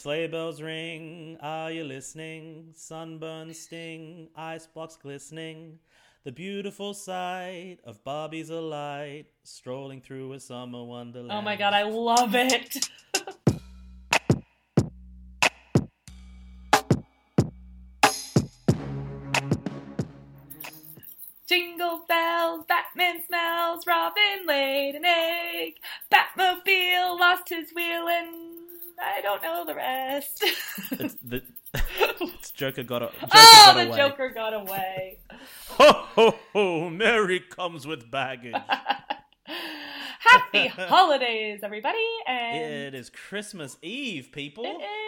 Sleigh bells ring, are you listening? Sunburn sting, ice blocks glistening. The beautiful sight of Bobby's alight, strolling through a summer wonderland. Oh my god, I love it. Jingle bells, Batman smells, Robin laid an egg, Batmobile lost his wheel, and I don't know the rest. It's the it's Joker got, a, Joker oh, got the away. Joker got away. Ho ho ho! Mary comes with baggage. Happy holidays, everybody! And it is Christmas Eve, people. it is.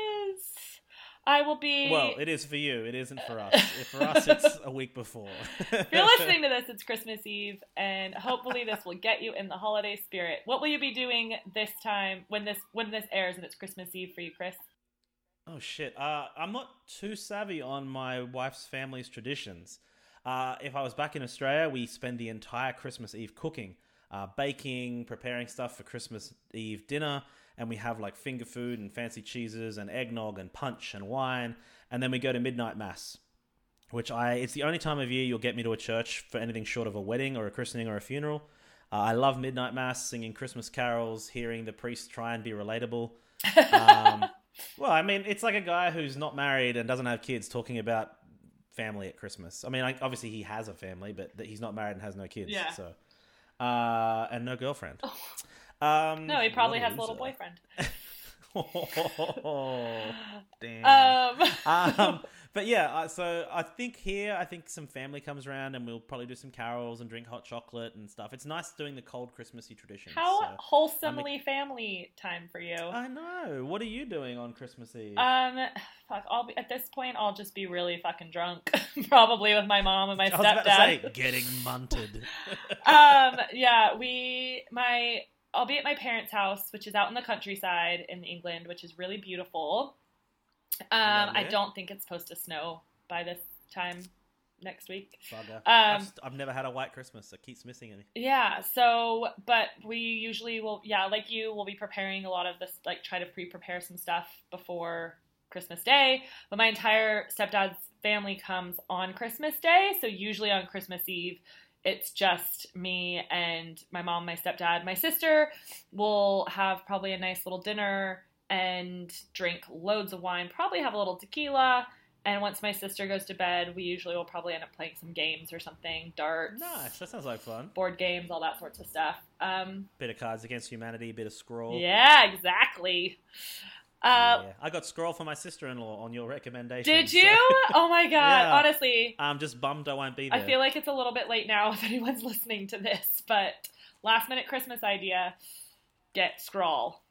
I will be. Well, it is for you. It isn't for us. for us, it's a week before. if you're listening to this, it's Christmas Eve, and hopefully this will get you in the holiday spirit. What will you be doing this time when this when this airs and it's Christmas Eve for you, Chris? Oh shit! Uh, I'm not too savvy on my wife's family's traditions. Uh, if I was back in Australia, we spend the entire Christmas Eve cooking, uh, baking, preparing stuff for Christmas Eve dinner, and we have like finger food and fancy cheeses and eggnog and punch and wine, and then we go to midnight mass. Which I, it's the only time of year you'll get me to a church for anything short of a wedding or a christening or a funeral. Uh, I love midnight mass, singing Christmas carols, hearing the priest try and be relatable. Um, well, I mean, it's like a guy who's not married and doesn't have kids talking about family at Christmas. I mean, like, obviously he has a family, but that he's not married and has no kids. Yeah. So, uh, and no girlfriend. Um, No, he probably has a little boyfriend. oh, damn. Um, um, but yeah, so I think here, I think some family comes around and we'll probably do some carols and drink hot chocolate and stuff. It's nice doing the cold Christmassy tradition. how so- wholesomely family time for you. I know. What are you doing on Christmas Eve? Um, fuck. I'll be at this point. I'll just be really fucking drunk, probably with my mom and my I was about to stepdad. say, getting munted. um, yeah, we my I'll be at my parents' house, which is out in the countryside in England, which is really beautiful. Um, I don't think it's supposed to snow by this time next week. Bugger. Um, I've, I've never had a white Christmas. It keeps missing me. Yeah, so but we usually will yeah, like you will be preparing a lot of this like try to pre-prepare some stuff before Christmas Day. But my entire stepdad's family comes on Christmas Day, so usually on Christmas Eve it's just me and my mom, my stepdad, my sister We'll have probably a nice little dinner and drink loads of wine, probably have a little tequila. And once my sister goes to bed, we usually will probably end up playing some games or something, darts Nice. That sounds like fun. board games, all that sorts of stuff. Um, Bit of Cards Against Humanity, bit of Scrawl. yeah, exactly. Uh, Yeah. I got Scrawl for my sister-in-law on your recommendation. Did so- you? Oh my god! Yeah. Honestly, I'm just bummed I won't be there. I feel like it's a little bit late now if anyone's listening to this, but last minute Christmas idea: get Scrawl.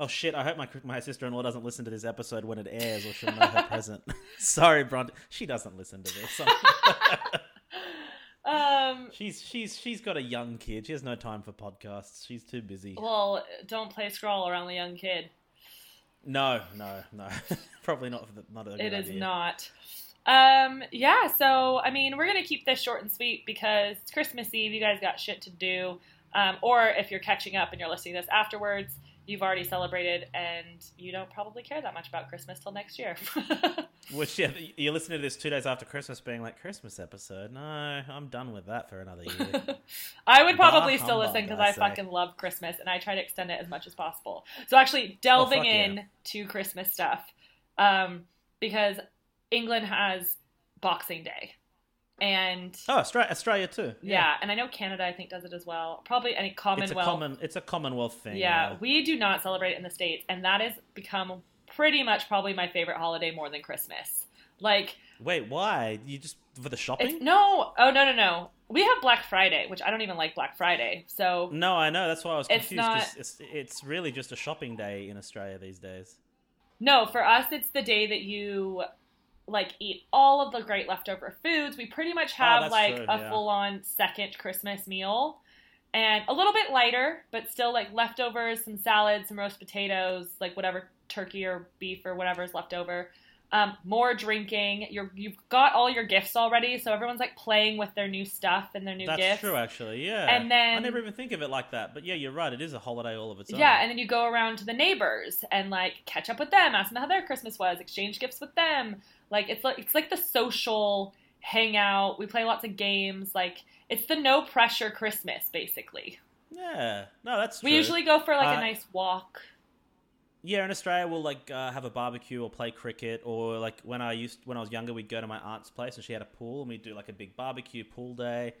Oh shit! I hope my my sister-in-law doesn't listen to this episode when it airs, or she'll know her present. Sorry, Bronte. She doesn't listen to this. Um, she's she's she's got a young kid. She has no time for podcasts. She's too busy. well, don't play scrawl around the young kid. No, no, no. Probably not. For the, not a good It is idea. not. Um, yeah, so I mean, we're gonna keep this short and sweet because it's Christmas Eve. You guys got shit to do. Um, or if you're catching up and you're listening to this afterwards, you've already celebrated and you don't probably care that much about Christmas till next year. Which yeah, you're listening to this two days after Christmas, being like Christmas episode. No, I'm done with that for another year. I would probably Bah still listen because I I fucking love Christmas and I try to extend it as much as possible. So actually delving Oh, fuck yeah. in to Christmas stuff, um, because England has Boxing Day, and oh, Australia, Australia too. yeah. and I know Canada I think does it as well. Probably any Commonwealth. it's a common. It's a Commonwealth thing. yeah, we do not celebrate in the states, and that has become pretty much probably my favorite holiday more than Christmas. Like Wait, why? You just for the shopping? no, oh no no no. We have Black Friday, which I don't even like Black Friday. So No, I know. That's why I was confused. It's not- It's, it's really just a shopping day in Australia these days. No, for us, it's the day that you like eat all of the great leftover foods. We pretty much oh, have Oh, like true, a yeah. full on second Christmas meal and a little bit lighter, but still like leftovers, some salad, some roast potatoes, like whatever turkey or beef or whatever is left over. Um, more drinking. You're you've got all your gifts already, so everyone's like playing with their new stuff and their new That's gifts. true, actually. Yeah. And then- I never even think of it like that, but yeah, you're right. It is a holiday all of its own. Yeah, and then you go around to the neighbors and like catch up with them, ask them how their Christmas was, exchange gifts with them. Like it's like it's like the social hangout. We play lots of games. Like it's the no pressure Christmas, basically. yeah. No, that's true. We usually go for like Uh, a nice walk. Yeah, in Australia, we'll like uh, have a barbecue or play cricket, or like when I used when I was younger, we'd go to my aunt's place and she had a pool, and we'd do like a big barbecue pool day.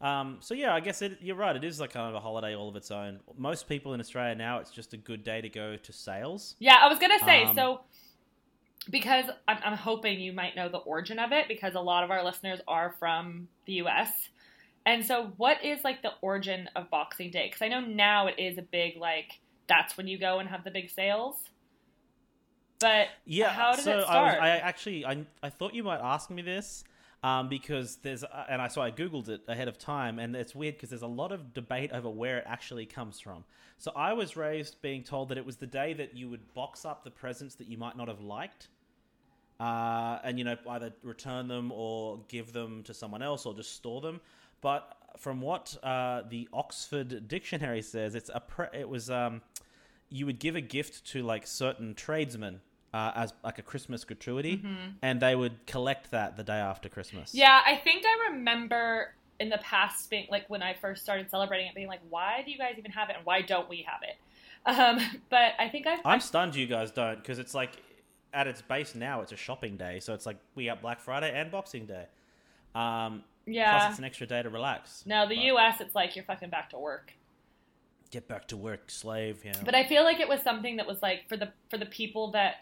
Um, so yeah, I guess it, you're right. It is like kind of a holiday all of its own. Most people in Australia now, it's just a good day to go to sales. Yeah, I was gonna say Um, so because I'm, I'm hoping you might know the origin of it because a lot of our listeners are from the U.S. And so, what is like the origin of Boxing Day? Because I know now it is a big like that's when you go and have the big sales. But Yeah. how did so it I, was. I actually I, I thought you might ask me this um, because there's uh, and I so I googled it ahead of time and it's weird because there's a lot of debate over where it actually comes from. So I was raised being told that it was the day that you would box up the presents that you might not have liked. Uh, and you know either return them or give them to someone else or just store them. But from what uh, the Oxford Dictionary says, it's a pre- it was um, you would give a gift to like certain tradesmen uh, as like a Christmas gratuity, and they would collect that the day after Christmas. Mm-hmm. yeah, I think I remember in the past being like when I first started celebrating it, being like, why do you guys even have it and why don't we have it? Um, but I think I've I'm stunned you guys don't because it's like at its base now it's a shopping day, so it's like we have Black Friday and Boxing Day. Um, yeah. Plus, it's an extra day to relax. No, the But U.S. It's like you're fucking back to work. Get back to work, slave. Yeah. But I feel like it was something that was like for the for the people that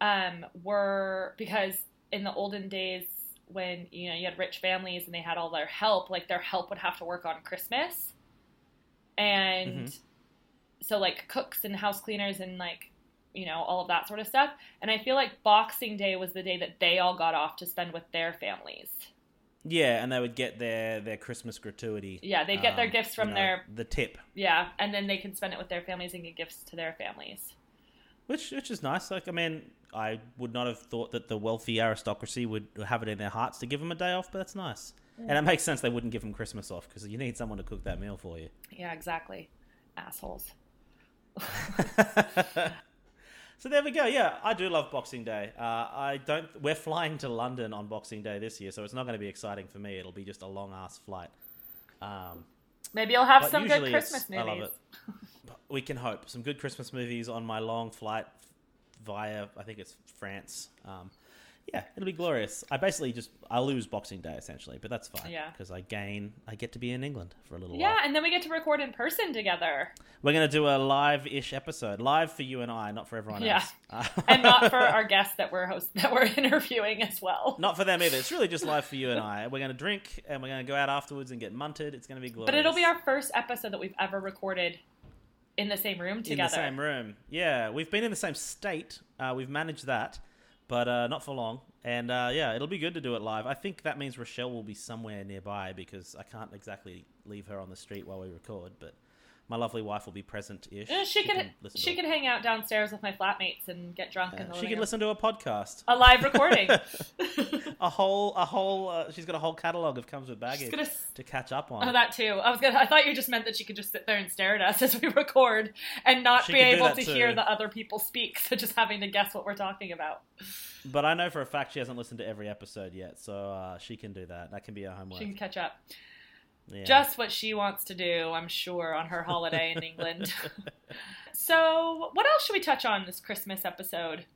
um, were because in the olden days when you know you had rich families and they had all their help, like their help would have to work on Christmas, and Mhm. so like cooks and house cleaners and like you know all of that sort of stuff. And I feel like Boxing Day was the day that they all got off to spend with their families. Yeah, and they would get their their Christmas gratuity. Yeah, they'd get their um, gifts you from know, their the tip, yeah, and then they can spend it with their families and get gifts to their families. which which is nice. Like, I mean, I would not have thought that the wealthy aristocracy would have it in their hearts to give them a day off, but that's nice. And it makes sense they wouldn't give them Christmas off because you need someone to cook that meal for you. Yeah, exactly. Assholes. so there we go. Yeah, I do love Boxing Day. Uh, I don't. We're flying to London on Boxing Day this year, so it's not going to be exciting for me. It'll be just a long ass flight. Um, Maybe you'll have some good Christmas movies. I love it. we can hope some good Christmas movies on my long flight via I think it's France. Um, yeah, it'll be glorious. I basically just I lose Boxing Day essentially, but that's fine. Yeah. because I gain I get to be in England for a little Yeah, while. and then we get to record in person together. We're gonna do a live-ish episode, live for you and I, not for everyone Yeah. else, And not for our guests that we're host that we're interviewing as well. Not for them either. It's really just live for you and I. We're gonna drink and we're gonna go out afterwards and get munted. It's gonna be glorious. But it'll be our first episode that we've ever recorded in the same room together. in the same room. Yeah, we've been in the same state. Uh, we've managed that, but uh, not for long. And uh, yeah, it'll be good to do it live. I think that means Rochelle will be somewhere nearby because I can't exactly leave her on the street while we record. But my lovely wife will be present-ish. Uh, she, could listen she could hang out downstairs with my flatmates and get drunk a, in the she could room. listen to a podcast. a live recording. a whole, a whole. Uh, she's got a whole catalog of comes with baggage gonna to catch up on. Oh, that too. I was gonna. I thought you just meant that she could just sit there and stare at us as we record and not She be able to too. hear the other people speak. So just having to guess what we're talking about. But I know for a fact she hasn't listened to every episode yet, so uh, she can do that. That can be her homework. She can catch up. Yeah. Just what she wants to do, I'm sure, on her holiday in England. so, what else should we touch on this Christmas episode?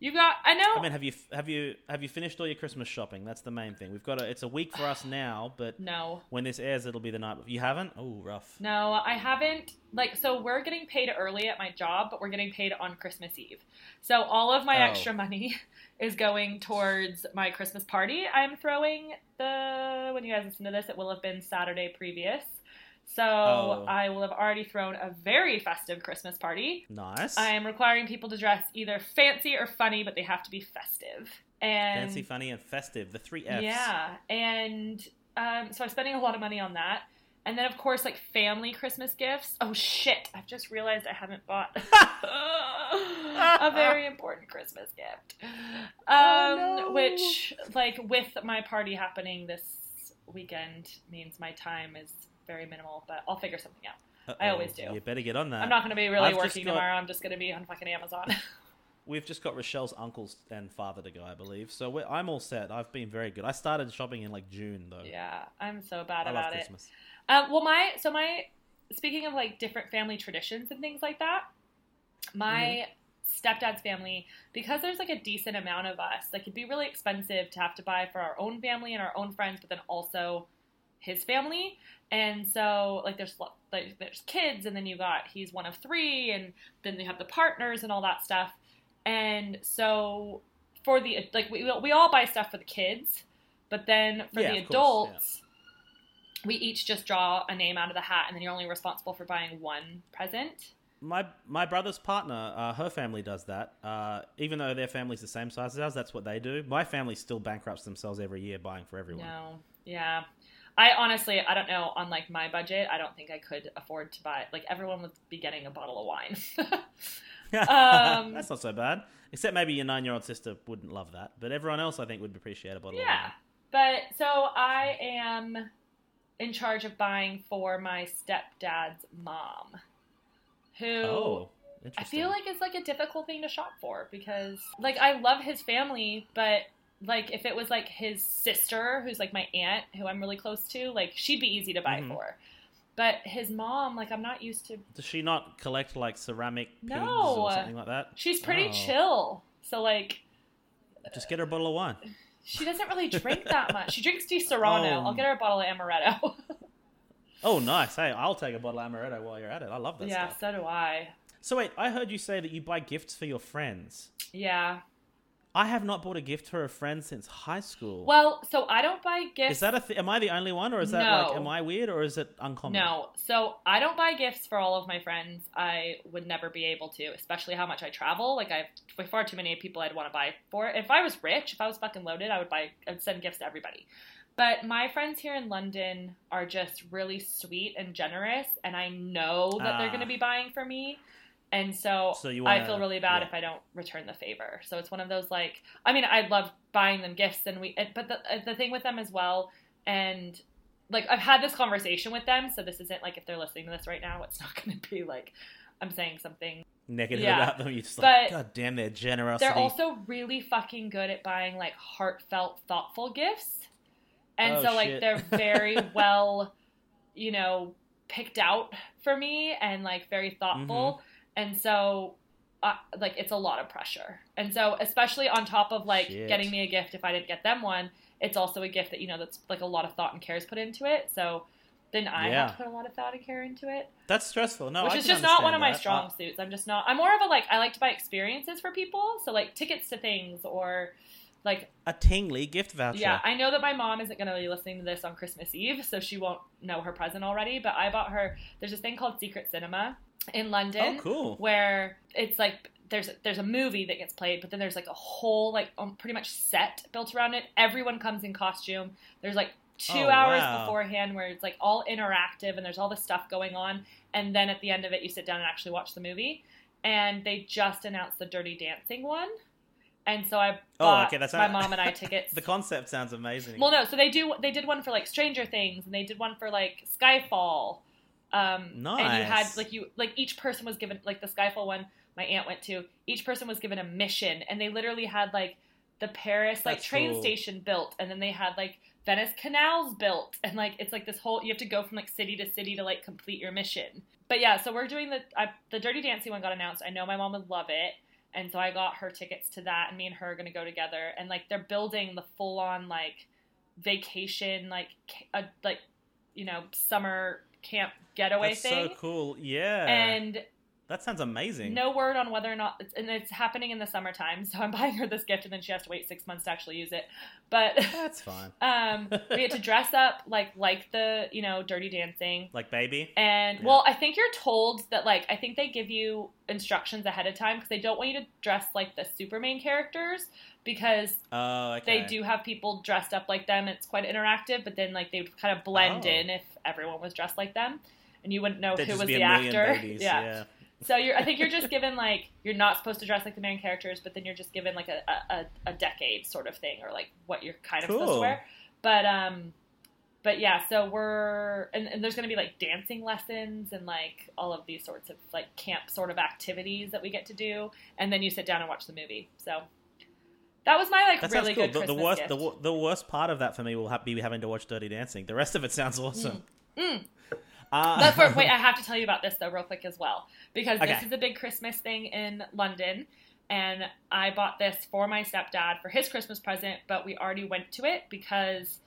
You got. I know. I mean, have you have you have you finished all your Christmas shopping? That's the main thing. We've got a. It's a week for us now, but no. when this airs, it'll be the night. You haven't? Oh, rough. No, I haven't. Like, so we're getting paid early at my job, but we're getting paid on Christmas Eve. So all of my Oh. extra money is going towards my Christmas party I'm throwing. The when you guys listen to this, it will have been Saturday previous. So Oh. I will have already thrown a very festive Christmas party. Nice. I am requiring people to dress either fancy or funny, but they have to be festive. And Fancy, funny, and festive. The three Fs. yeah, and um, so I'm spending a lot of money on that. And then, of course, like family Christmas gifts. Oh shit! I've just realized I haven't bought a very important Christmas gift. Um, Oh, no. Which, like, with my party happening this weekend, means my time is very minimal. But I'll figure something out. I always do. You better get on that. I'm not going to be really I've working got- tomorrow. I'm just going to be on fucking Amazon. We've just got Rochelle's uncles and father to go, I believe. So we're, I'm all set. I've been very good. I started shopping in like June though. yeah, I'm so bad I love about it. Um, well, my so my speaking of like different family traditions and things like that, my stepdad's family because there's like a decent amount of us, like it'd be really expensive to have to buy for our own family and our own friends, but then also his family. And so like there's like there's kids, and then you got he's one of three, and then they have the partners and all that stuff. And so for the like we we all buy stuff for the kids, but then for Yeah, the adults we each just draw a name out of the hat, and then you're only responsible for buying one present. My my brother's partner, uh, her family does that. Uh, even though their family's the same size as ours, that's what they do. My family still bankrupts themselves every year buying for everyone. No, yeah. I honestly, I don't know. On like my budget, I don't think I could afford to buy. Like everyone would be getting a bottle of wine. Um, that's not so bad. Except maybe your nine-year-old sister wouldn't love that, but everyone else I think would appreciate a bottle. yeah, but so I am in charge of buying for my stepdad's mom, who. Oh, I feel like it's like a difficult thing to shop for because like I love his family, but like if it was like his sister, who's like my aunt, who I'm really close to, like she'd be easy to buy Mhm. for. But his mom, like I'm not used to. Does she not collect like ceramic pigs No. or something like that? She's pretty Oh. chill, so like Just get her a bottle of wine. she doesn't really drink that much. She drinks Disaronno. Oh. I'll get her a bottle of amaretto. Oh, nice. Hey, I'll take a bottle of amaretto while you're at it. I love that yeah, stuff. so do I. So wait, I heard you say that you buy gifts for your friends. Yeah. I have not bought a gift for a friend since high school. Well, so I don't buy gifts. is that a? Th- am I the only one, or is that No. like? Am I weird, or is it uncommon? No, so I don't buy gifts for all of my friends. I would never be able to, especially how much I travel. Like I have far too many people I'd want to buy for. If I was rich, if I was fucking loaded, I would buy. I'd send gifts to everybody. But my friends here in London are just really sweet and generous, and I know that they're Ah. going to be buying for me. And so, So you I wanna- feel really bad yeah. if I don't return the favor. So it's one of those like, I mean, I love buying them gifts, and we, but the the thing with them as well, and like I've had this conversation with them, so this isn't like if they're listening to this right now, it's not going to be like I'm saying something. Negative Yeah. about them. You're just like, But God damn their generosity. They're also really fucking good at buying like heartfelt, thoughtful gifts, and Oh, so like shit. they're very well, you know, picked out for me and like very thoughtful, Mm-hmm. And so. Uh, like it's a lot of pressure, and so especially on top of like Shit. getting me a gift if I didn't get them one, it's also a gift that you know that's like a lot of thought and care is put into it. So then I Yeah. have to put a lot of thought and care into it That's stressful. No, which I is just not one of understand my that. strong suits. I'm just not. I'm more of a like. I like to buy experiences for people, so like tickets to things or like a Tinggly gift voucher. yeah. I know that my mom isn't going to be listening to this on Christmas Eve, so she won't know her present already. But I bought her. There's this thing called Secret Cinema in London Oh, cool. where it's like there's there's a movie that gets played, but then there's like a whole like um, pretty much set built around it. Everyone comes in costume. There's like two Oh, hours wow. beforehand where it's like all interactive and there's all this stuff going on, and then at the end of it, you sit down and actually watch the movie. And they just announced the Dirty Dancing one, and so I Oh, okay, that's my mom and I tickets. The concept sounds amazing. Well, no. So they do. They did one for like Stranger Things, and they did one for like Skyfall. Um, And you had like you like each person was given like the Skyfall one. My aunt went to. Each person was given a mission, and they literally had like the Paris like That's train cool. station built, and then they had like Venice canals built, and like it's like this whole you have to go from like city to city to like complete your mission. But yeah, so we're doing the I, the Dirty Dancing one got announced. I know my mom would love it. And so I got her tickets to that, and me and her are gonna go together. And like they're building the full on like vacation, like a, like you know summer camp getaway That's thing. so cool. Yeah. And That sounds amazing. No word on whether or not, it's, and it's happening in the summertime. So I'm buying her this gift, and then she has to wait six months to actually use it. But That's fine. um, we get to dress up like like the you know Dirty Dancing. Like baby. And Yeah. well, I think you're told that like I think they give you instructions ahead of time because they don't want you to dress like the super main characters because Oh, okay. they do have people dressed up like them. It's quite interactive, but then like they would kind of blend Oh. in if everyone was dressed like them, and you wouldn't know There'd who was the actor. babies. yeah. yeah. So you're, I think you're just given like you're not supposed to dress like the main characters, but then you're just given like a, a, a decade sort of thing, or like what you're kind of supposed to wear. But um, but yeah, so we're and, and there's going to be like dancing lessons and like all of these sorts of like camp sort of activities that we get to do, and then you sit down and watch the movie. So that was my like That really cool. good The, Christmas the worst, gift. the, the worst part of that for me will ha- be having to watch Dirty Dancing. The rest of it sounds awesome. Mm. Uh, That's where, wait, I have to tell you about this though, real quick as well, because this Okay. is a big Christmas thing in London, and I bought this for my stepdad for his Christmas present, but we already went to it because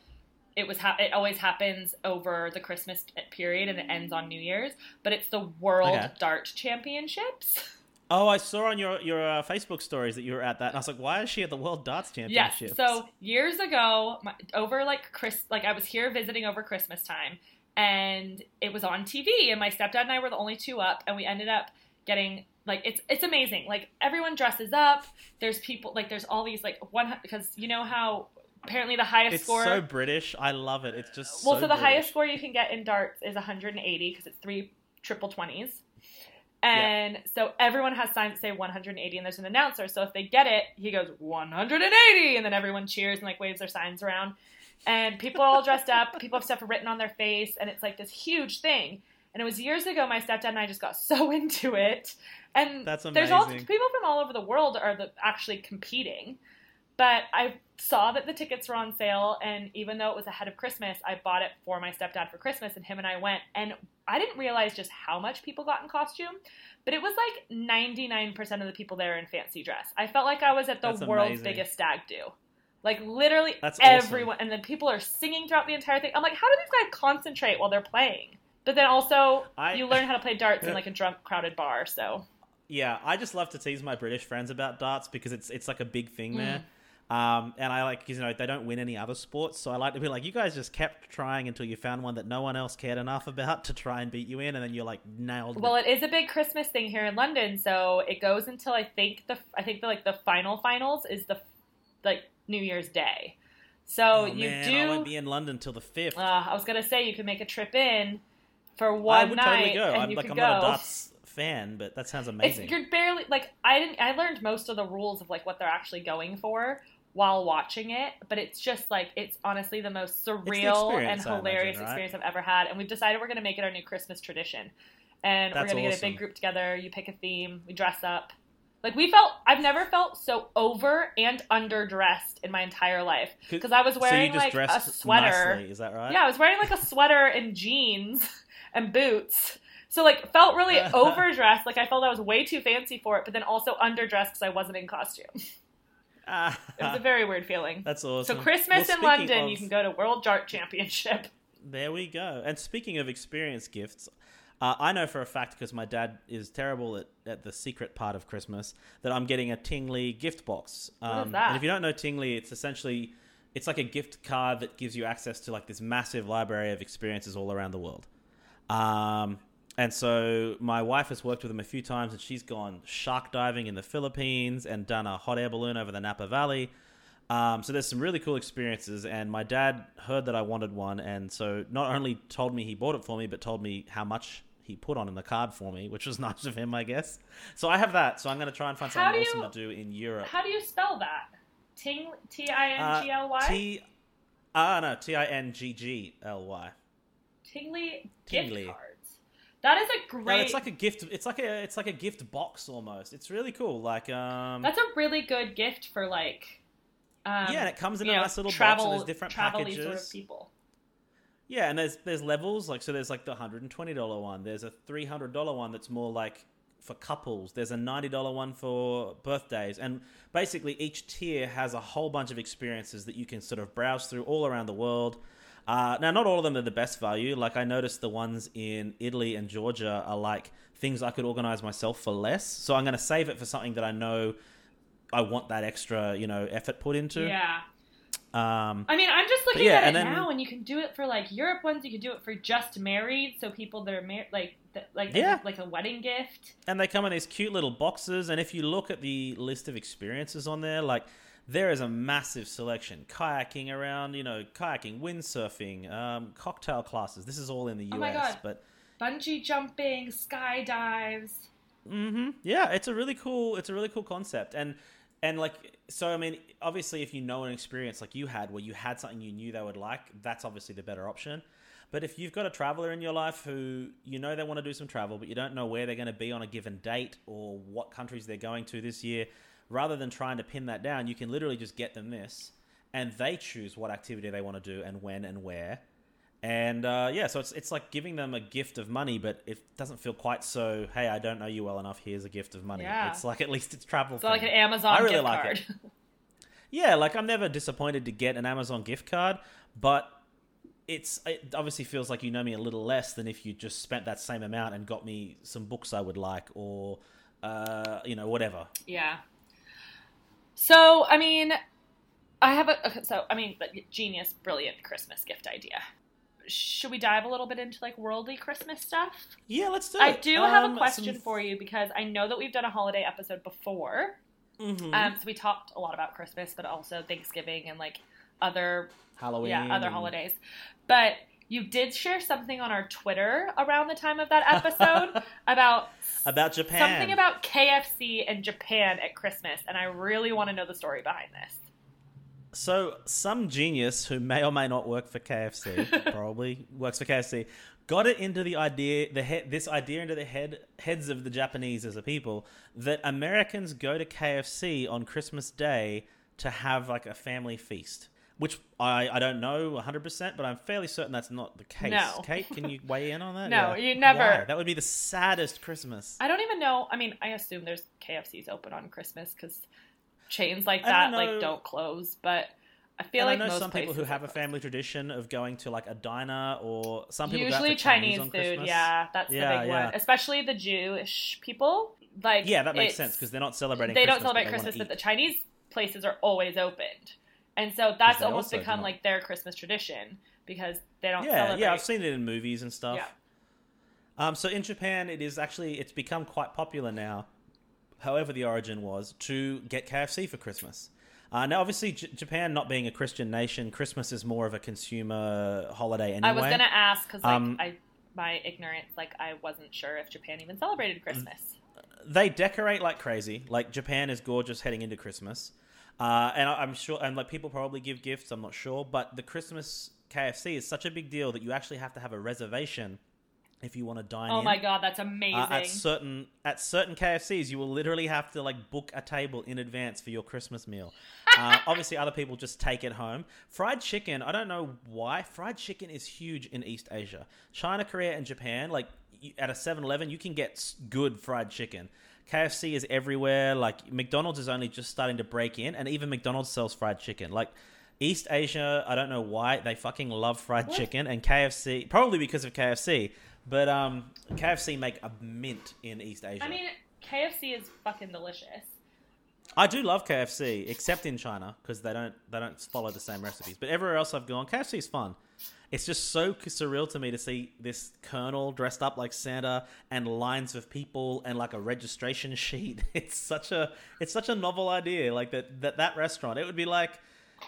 it was ha- it always happens over the Christmas period and it ends on New Year's, but it's the World Okay. Dart Championships. oh, I saw on your your uh, Facebook stories that you were at that, and I was like, why is she at the World Darts Yes. Championships? So years ago, my, over like Chris, like I was here visiting over Christmas time, and it was on TV, and my stepdad and I were the only two up, and we ended up getting like it's it's amazing. Like everyone dresses up. There's people like there's all these like one because you know how apparently the highest it's score. It's so British. I love it. It's just well, so so the British. highest score you can get in darts is 180 because it's three triple twenties. And so everyone has signs that say 180, and there's an announcer. So if they get it, he goes 180, and then everyone cheers and like waves their signs around. And people are all dressed up. People have stuff written on their face, and it's like this huge thing. And it was years ago. My stepdad and I just got so into it. And That's there's all people from all over the world are the, actually competing. But I saw that the tickets were on sale, and even though it was ahead of Christmas, I bought it for my stepdad for Christmas, and him and I went. And I didn't realize just how much people got in costume, but it was like 99% of the people there in fancy dress. I felt like I was at the That's world's amazing. biggest stag do. Like literally That's awesome. everyone, and then people are singing throughout the entire thing. I'm like, how do these guys concentrate while they're playing? But then also, I- you learn how to play darts in like a drunk, crowded bar. So Yeah, I just love to tease my British friends about darts because it's it's like a big thing Mm. Um, and I like, 'cause, you know, they don't win any other sports, so I like to be like, you guys just kept trying until you found one that no one else cared enough about to try and beat you in, and then you're like nailed. Well, it. it is a big Christmas thing here in London, so it goes until I think the I think the like the final finals is the like New Year's Day. So oh, you man, do. I won't be in London till the fifth. uh, I was gonna say you can make a trip in for one I would night totally go. and I'm you like, I'm go. not a darts fan, but that sounds It's, amazing. you're barely like I didn't. I learned most of the rules of like what they're actually going for while watching it, but it's just like it's honestly the most surreal and hilarious imagine, right? experience I've ever had. And we've decided we're gonna make it our new Christmas tradition. And That's we're gonna get a big group together. You pick a theme. We dress up. Like we felt. I've never felt so over and underdressed in my entire life because I was wearing so you just like a sweater. nicely, is that right? Yeah, I was wearing like a sweater and jeans and boots. So like felt really overdressed. Like I felt I was way too fancy for it, but then also underdressed because I wasn't in costume. It was a very weird feeling. that's awesome. So Christmas Well, in London, of- you can go to World Dart Championship. There we go. And speaking of experience gifts, uh, I know for a fact because my dad is terrible at, at the secret part of Christmas that I'm getting a Tinggly gift box. Um, is that? And if you don't know Tinggly, it's essentially it's like a gift card that gives you access to like this massive library of experiences all around the world. Um, and so my wife has worked with him a few times, and she's gone shark diving in the Philippines and done a hot air balloon over the Napa Valley. Um, so there's some really cool experiences, and my dad heard that I wanted one, and so not only told me he bought it for me, but told me how much he put on in the card for me, which was nice of him, I guess. So I have that. So I'm going to try and find How something do awesome you- to do in Europe. How do you spell that? Ting T I N G L Uh, Y. T. Ah no, T I N G G L Y. Tinggly gift cards. That is a No, great. it's like a gift. It's like a it's like a gift box almost. It's really cool. Like um, that's a really good gift for like. Um, yeah, and it comes in a know, nice little travel, box. And there's different packages. sort of people. Yeah, and there's there's levels like so. There's like the hundred and twenty dollar one. There's a three hundred dollar one that's more like for couples. There's a ninety dollar one for birthdays, and basically each tier has a whole bunch of experiences that you can sort of browse through all around the world. Uh, now, not all of them are the best value. Like I noticed the ones in Italy and Georgia are like things I could organize myself for less. So I'm going to save it for something that I know I want that extra, you know, effort put into. Yeah. Um, I mean, I'm just looking yeah, at it then- now, and you can do it for like Europe ones. You can do it for just married, so people that are married, like th- like Yeah. like a wedding gift. and they come in these cute little boxes. And if you look at the list of experiences on there, like there is a massive selection: kayaking around, you know, kayaking, windsurfing, um, cocktail classes. This is all in the US, Oh my God. but Bungee jumping, skydives. hmm Yeah, it's a really cool. It's a really cool concept, and and like so. I mean, obviously, if you know an experience like you had, where you had something you knew they would like, that's obviously the better option. But if you've got a traveler in your life who you know they want to do some travel, but you don't know where they're going to be on a given date or what countries they're going to this year, rather than trying to pin that down, you can literally just get them this, and they choose what activity they want to do and when and where. And uh, yeah, so it's it's like giving them a gift of money, but it doesn't feel quite so. Hey, I don't know you well enough. Here's a gift of money. Yeah. It's like at least it's travel. It's like an. Amazon I really gift like card. it. Yeah, like I'm never disappointed to get an Amazon gift card, but it's it obviously feels like you know me a little less than if you just spent that same amount and got me some books I would like or uh, you know whatever. Yeah. So, I mean, I have a so I mean, genius, brilliant Christmas gift idea. Should we dive a little bit into like worldly Christmas stuff? Yeah, let's do it. I do have Um, a question some- for you because I know that we've done a holiday episode before. Mhm. Um, so we talked a lot about Christmas, but also Thanksgiving and like other Halloween. yeah other holidays. But you did share something on our Twitter around the time of that episode about about Japan. something about KFC and Japan at Christmas, and I really want to know the story behind this. So, some genius who may or may not work for KFC, probably works for KFC, got it into the idea, the head, this idea into the head heads of the Japanese as a people that Americans go to KFC on Christmas Day to have like a family feast. Which I, I don't know 100%, but I'm fairly certain that's not the case. No. Kate, can you weigh in on that? No, you never- Why? That would be the saddest Christmas. I don't even know. I mean, I assume there's KFCs open on Christmas because chains like that don't like don't close. But I feel And like I know most some people who have a family tradition of going to like a diner or some people go out Usually Chinese, on food. Christmas. Yeah, that's Yeah, the big yeah. one. Especially the Jewish people. Like Yeah, that makes sense because they're not celebrating. they don't celebrate but Christmas, but the Chinese places are always opened, and so that's almost become like their Christmas tradition because they don't yeah, celebrate. yeah, I've seen it in movies and stuff. Yeah. Um, so in Japan, it is actually it's become quite popular now. However, the origin was to get KFC for Christmas. Uh, now, obviously, J- Japan not being a Christian nation, Christmas is more of a consumer holiday anyway. I was gonna ask because like Um, I my ignorance, like I wasn't sure if Japan even celebrated Christmas. they decorate like crazy. Like Japan is gorgeous heading into Christmas, uh, and I- I'm sure, and like people probably give gifts. I'm not sure, but the Christmas KFC is such a big deal that you actually have to have a reservation if you want to dine Oh in. my god, that's amazing! Uh, at certain at certain KFCs, you will literally have to like book a table in advance for your Christmas meal. Uh, obviously, other people just take it home. Fried chicken, I don't know why. Fried chicken is huge in East Asia, China, Korea, and Japan. Like at a 7-Eleven, you can get good fried chicken. KFC is everywhere. Like McDonald's is only just starting to break in, and even McDonald's sells fried chicken. Like. East Asia, I don't know why they fucking love fried What? chicken and KFC, probably because of KFC. But um, KFC make a mint in East Asia. I mean, KFC is fucking delicious. I do love KFC, except in China because they don't they don't follow the same recipes. But everywhere else I've gone, KFC is fun. It's just so surreal to me to see this colonel dressed up like Santa and lines of people and like a registration sheet. It's such a it's such a novel idea. Like that that that restaurant, it would be like.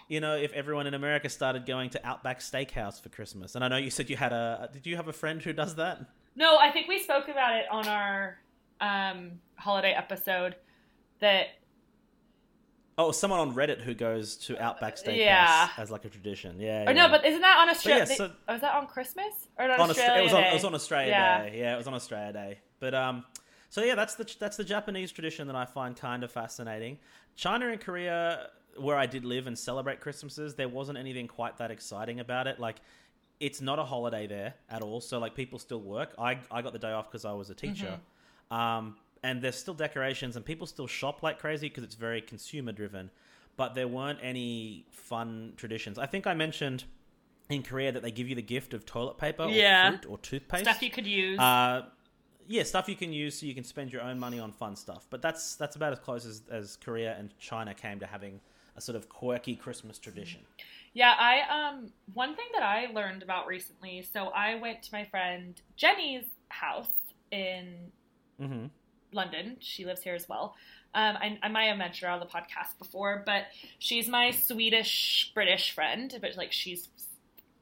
You know, if everyone in America started going to Outback Steakhouse for Christmas, and I know you said you had a. Did you have a friend who does that? No, I think we spoke about it on our um, holiday episode. That Oh, someone on Reddit who goes to Outback Steakhouse Yeah. as like a tradition. Yeah. yeah. no, but isn't that on Australia? yeah, so- was that on Christmas or on, on Austra- Australia it was on it was on Australia Yeah. Day. Yeah, it was on Australia Day. But um, so yeah, that's the that's the Japanese tradition that I find kind of fascinating. China and Korea, where I did live and celebrate Christmases, there wasn't anything quite that exciting about it. Like, it's not a holiday there at all. So like, people still work. I I got the day off because I was a teacher. Um, and there's still decorations and people still shop like crazy because it's very consumer driven. But there weren't any fun traditions. I think I mentioned in Korea that they give you the gift of toilet paper or Yeah. fruit or toothpaste. Stuff you could use. Uh, yeah, stuff you can use so you can spend your own money on fun stuff. But that's that's about as close as, as Korea and China came to having a sort of quirky Christmas tradition. Yeah, I um one thing that I learned about recently. So I went to my friend Jenny's house in hmm London. She lives here as well. Um, I, I might have mentioned her on the podcast before, but she's my Swedish British friend. But like she's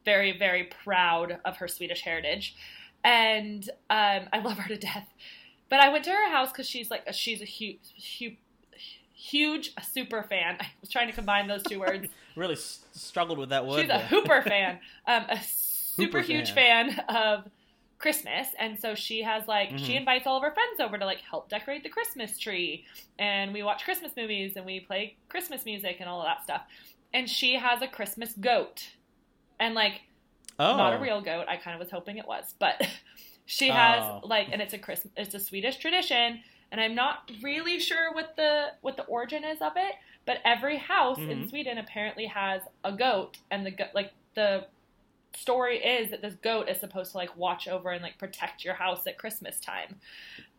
very very proud of her Swedish heritage, and um, I love her to death. But I went to her house because she's like she's a huge, huge, huge super fan. I was trying to combine those two words. Really struggled with that word. She's a. Hooper fan, um, a super Hooper huge fan of Christmas, and so she has like she Mhm. invites all of her friends over to like help decorate the Christmas tree, and we watch Christmas movies and we play Christmas music and all of that stuff. And she has a Christmas goat, and like oh, not a real goat. I kind of was hoping it was, but she has Oh. like, and it's a Christmas, it's a Swedish tradition, and I'm not really sure what the what the origin is of it. But every house in Mhm. Sweden apparently has a goat, and the like the story is that this goat is supposed to like watch over and like protect your house at Christmas time.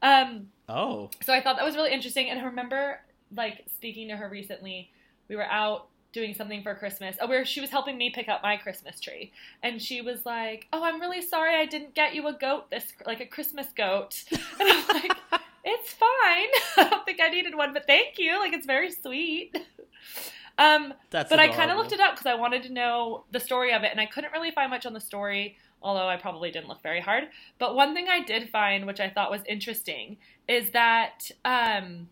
Um, Oh, so I thought that was really interesting. And I remember like speaking to her recently. We were out doing something for Christmas. Oh, where she was helping me pick up my Christmas tree, and she was like, "Oh, I'm really sorry I didn't get you a goat this like a Christmas goat." And I'm like, "It's fine. I don't think I needed one, but thank you. Like it's very sweet." Um, that's. but I kind of looked it up because I wanted to know the story of it, and I couldn't really find much on the story, although I probably didn't look very hard. But one thing I did find, which I thought was interesting, is that um,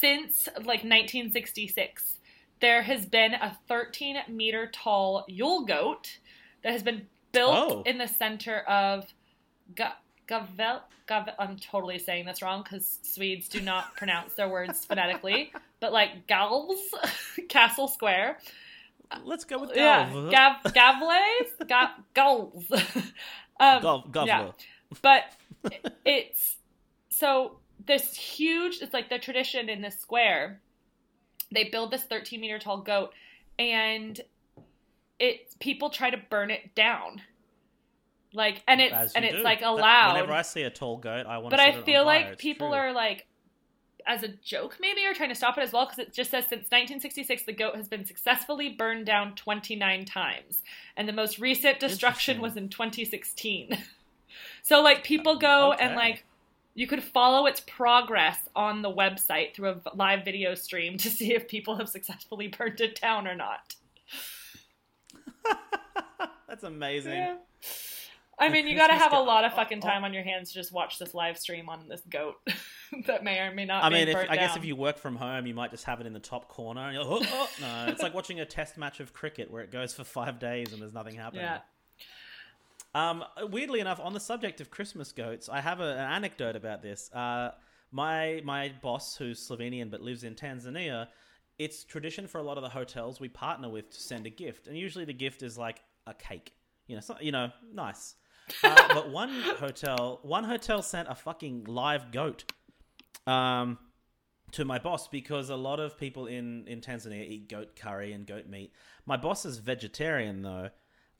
since like 1966, there has been a 13 meter tall Yule goat that has been built Oh. in the center of Ga- Gavel. Gavel I'm totally saying this wrong because Swedes do not pronounce their words phonetically, but like Gals Castle Square. Let's go with Yeah, Galv. Gav Gavles, Ga- Gulls. um, Govler. yeah. but it's so this huge it's like the tradition in this square they build this 13 meter tall goat and it people try to burn it down like and it's and it's do. like That- allowed Whenever I see a tall goat, I want. but to i set it on feel like people are like as a joke maybe are trying to stop it as well because it just says since 1966 the goat has been successfully burned down 29 times and the most recent destruction was in 2016 so like people uh, go and Okay. like you could follow its progress on the website through a live video stream to see if people have successfully burned it down or not That's amazing. yeah. I mean, you got to have a lot of fucking oh. time on your hands to just watch this live stream on this goat that may or may not I mean, if, I guess if you work from home, you might just have it in the top corner. And you're like, oh, oh. No, it's like watching a test match of cricket where it goes for five days and there's nothing happening. Yeah. Um, weirdly enough, on the subject of Christmas goats, I have a, an anecdote about this. Uh, my my boss, who's Slovenian but lives in Tanzania, it's tradition for a lot of the hotels we partner with to send a gift, and usually the gift is like a cake. You know, so, you know, nice. Uh, but one hotel, one hotel sent a fucking live goat. Um, to my boss because a lot of people in, in Tanzania eat goat curry and goat meat. My boss is vegetarian though,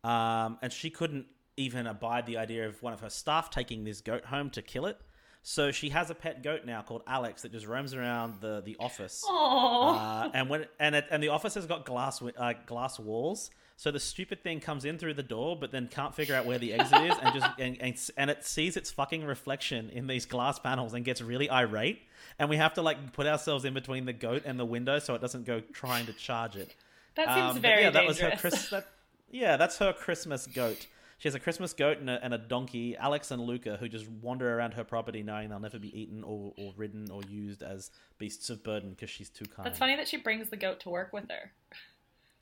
um, and she couldn't even abide the idea of one of her staff taking this goat home to kill it. So she has a pet goat now called Alex that just roams around the, the office. Aww. Uh, and when and it, and the office has got glass uh, glass walls, so the stupid thing comes in through the door, but then can't figure out where the exit is, and just and, and, and it sees its fucking reflection in these glass panels and gets really irate, and we have to like put ourselves in between the goat and the window so it doesn't go trying to charge it. that seems Um, but very yeah, that dangerous. was her Chris. That, yeah, that's her Christmas goat. She has a Christmas goat and a, and a donkey, Alex and Luca, who just wander around her property knowing they'll never be eaten or, or ridden or used as beasts of burden because she's too kind. That's funny that she brings the goat to work with her.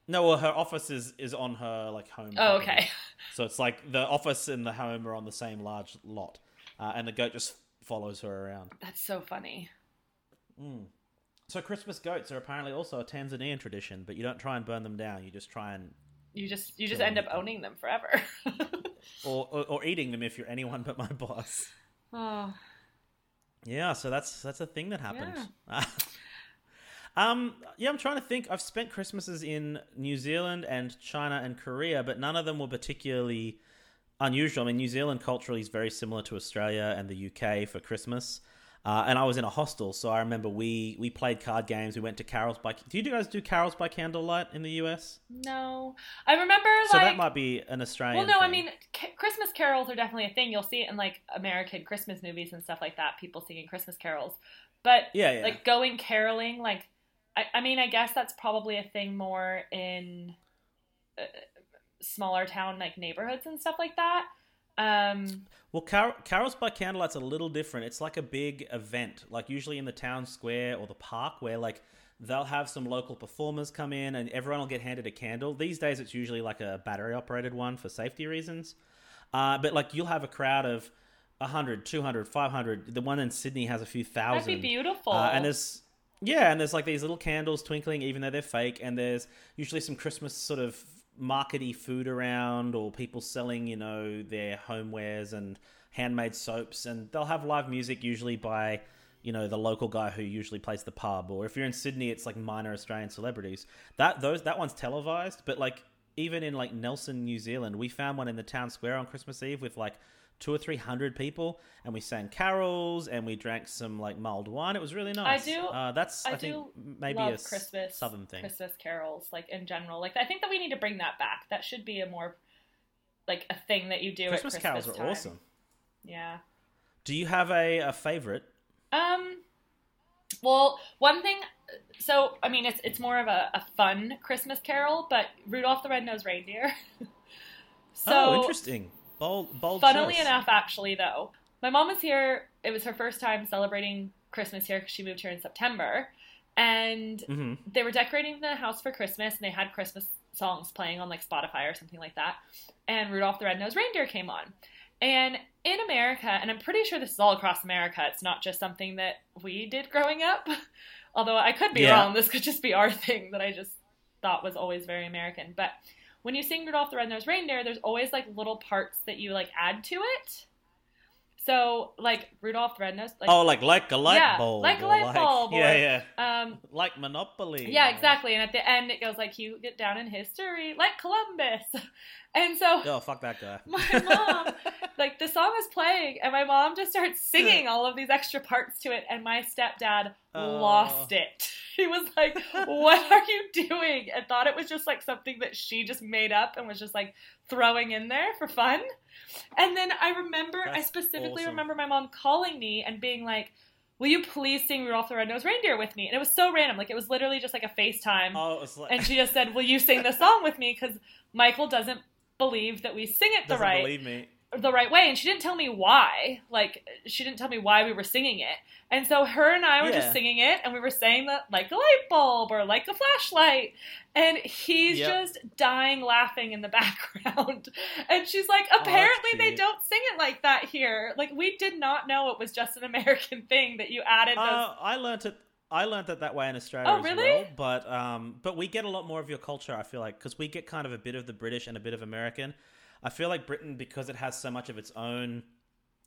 No, well, her office is, is on her like home. Oh, property. okay. So it's like the office and the home are on the same large lot, uh, and the goat just follows her around. That's so funny. Mm. So Christmas goats are apparently also a Tanzanian tradition, but you don't try and burn them down. You just try and You just you just end up them. owning them forever. or, or or eating them if you're anyone but my boss. oh, Yeah, so that's that's a thing that happened. Um, yeah, I'm trying to think. I've spent Christmases in New Zealand and China and Korea, but none of them were particularly unusual. I mean, New Zealand culturally is very similar to Australia and the UK for Christmas. Uh, and I was in a hostel, so I remember we we played card games. We went to carols by. Do you guys do carols by candlelight in the US? No, I remember. So like, that might be an Australian. Well, no, I mean ca- Christmas carols are definitely a thing. You'll see it in like American Christmas movies and stuff like that. People singing Christmas carols, but yeah, yeah. like going caroling, like I, I mean, I guess that's probably a thing more in uh, smaller town like neighborhoods and stuff like that. Um, Well, Car- carols by candlelight's a little different. It's like a big event, like usually in the town square or the park, where like they'll have some local performers come in and everyone will get handed a candle. These days, it's usually like a battery operated one for safety reasons. Uh, but like you'll have a crowd of 100, 200, 500. The one in Sydney has a few thousand. that'd be beautiful. Uh, and there's yeah, and there's like these little candles twinkling, even though they're fake. And there's usually some Christmas sort of markety food around, or people selling, you know, their homewares and handmade soaps. And they'll have live music usually by, you know, the local guy who usually plays the pub. Or if you're in Sydney, it's like minor Australian celebrities. That those that one's televised, but like even in like Nelson, New Zealand, we found one in the town square on Christmas Eve with like two or three hundred people, and we sang carols and we drank some like mulled wine. It was really nice. I do- Uh, that's I, I think maybe a Christmas southern thing. Christmas carols, like in general. Like I think that we need to bring that back. That should be a more like a thing that you do Christmas, at carols Christmas are time. awesome. Yeah. Do you have a, a favorite? Um. Well, one thing. So I mean, it's it's more of a, a fun Christmas carol, but Rudolph the Red-Nosed Reindeer. so oh, interesting. Bold, bold. Funnily choice. enough, actually, though, my mom was here. It was her first time celebrating Christmas here because she moved here in September, and Mhm. they were decorating the house for Christmas, and they had Christmas songs playing on like Spotify or something like that. And Rudolph the Red-Nosed Reindeer came on, and in America, and I'm pretty sure this is all across America. It's not just something that we did growing up. Although I could be Yeah. wrong. This could just be our thing that I just thought was always very American. But when you sing Rudolph the Red-Nosed Reindeer, there's always like little parts that you like add to it. So like Rudolph the Red-Nosed, like oh, like like a light Yeah, bulb. like a light bulb or- Yeah, yeah. um, Like Monopoly. yeah, exactly. And at the end, it goes like you get down in history, like Columbus. And so Oh, fuck that guy. my mom, like the song is playing, and my mom just starts singing all of these extra parts to it, and my stepdad Oh. lost it. He was like, "What are you doing?" and thought it was just like something that she just made up and was just like throwing in there for fun. And then I remember, I specifically awesome. remember my mom calling me and being like. Will you please sing Rudolph the Red-Nosed Reindeer with me? And it was so random. Like, it was literally just like a FaceTime Oh, it's like and she just said, "Will you sing the song with me?" Because Michael doesn't believe that we sing it the doesn't right believe me. the right way, and she didn't tell me why. Like she didn't tell me why we were singing it, and so her and I were Yeah. just singing it, and we were saying that like a light bulb or like a flashlight, and he's Yep. just dying laughing in the background, and she's like, that's "Apparently they cute. don't sing it like that here. Like we did not know it was just an American thing that you added those." Uh, I learned it. I learned that that way in Australia Oh, as well. But um, but we get a lot more of your culture. I feel like because we get kind of a bit of the British and a bit of American. I feel like Britain because it has so much of its own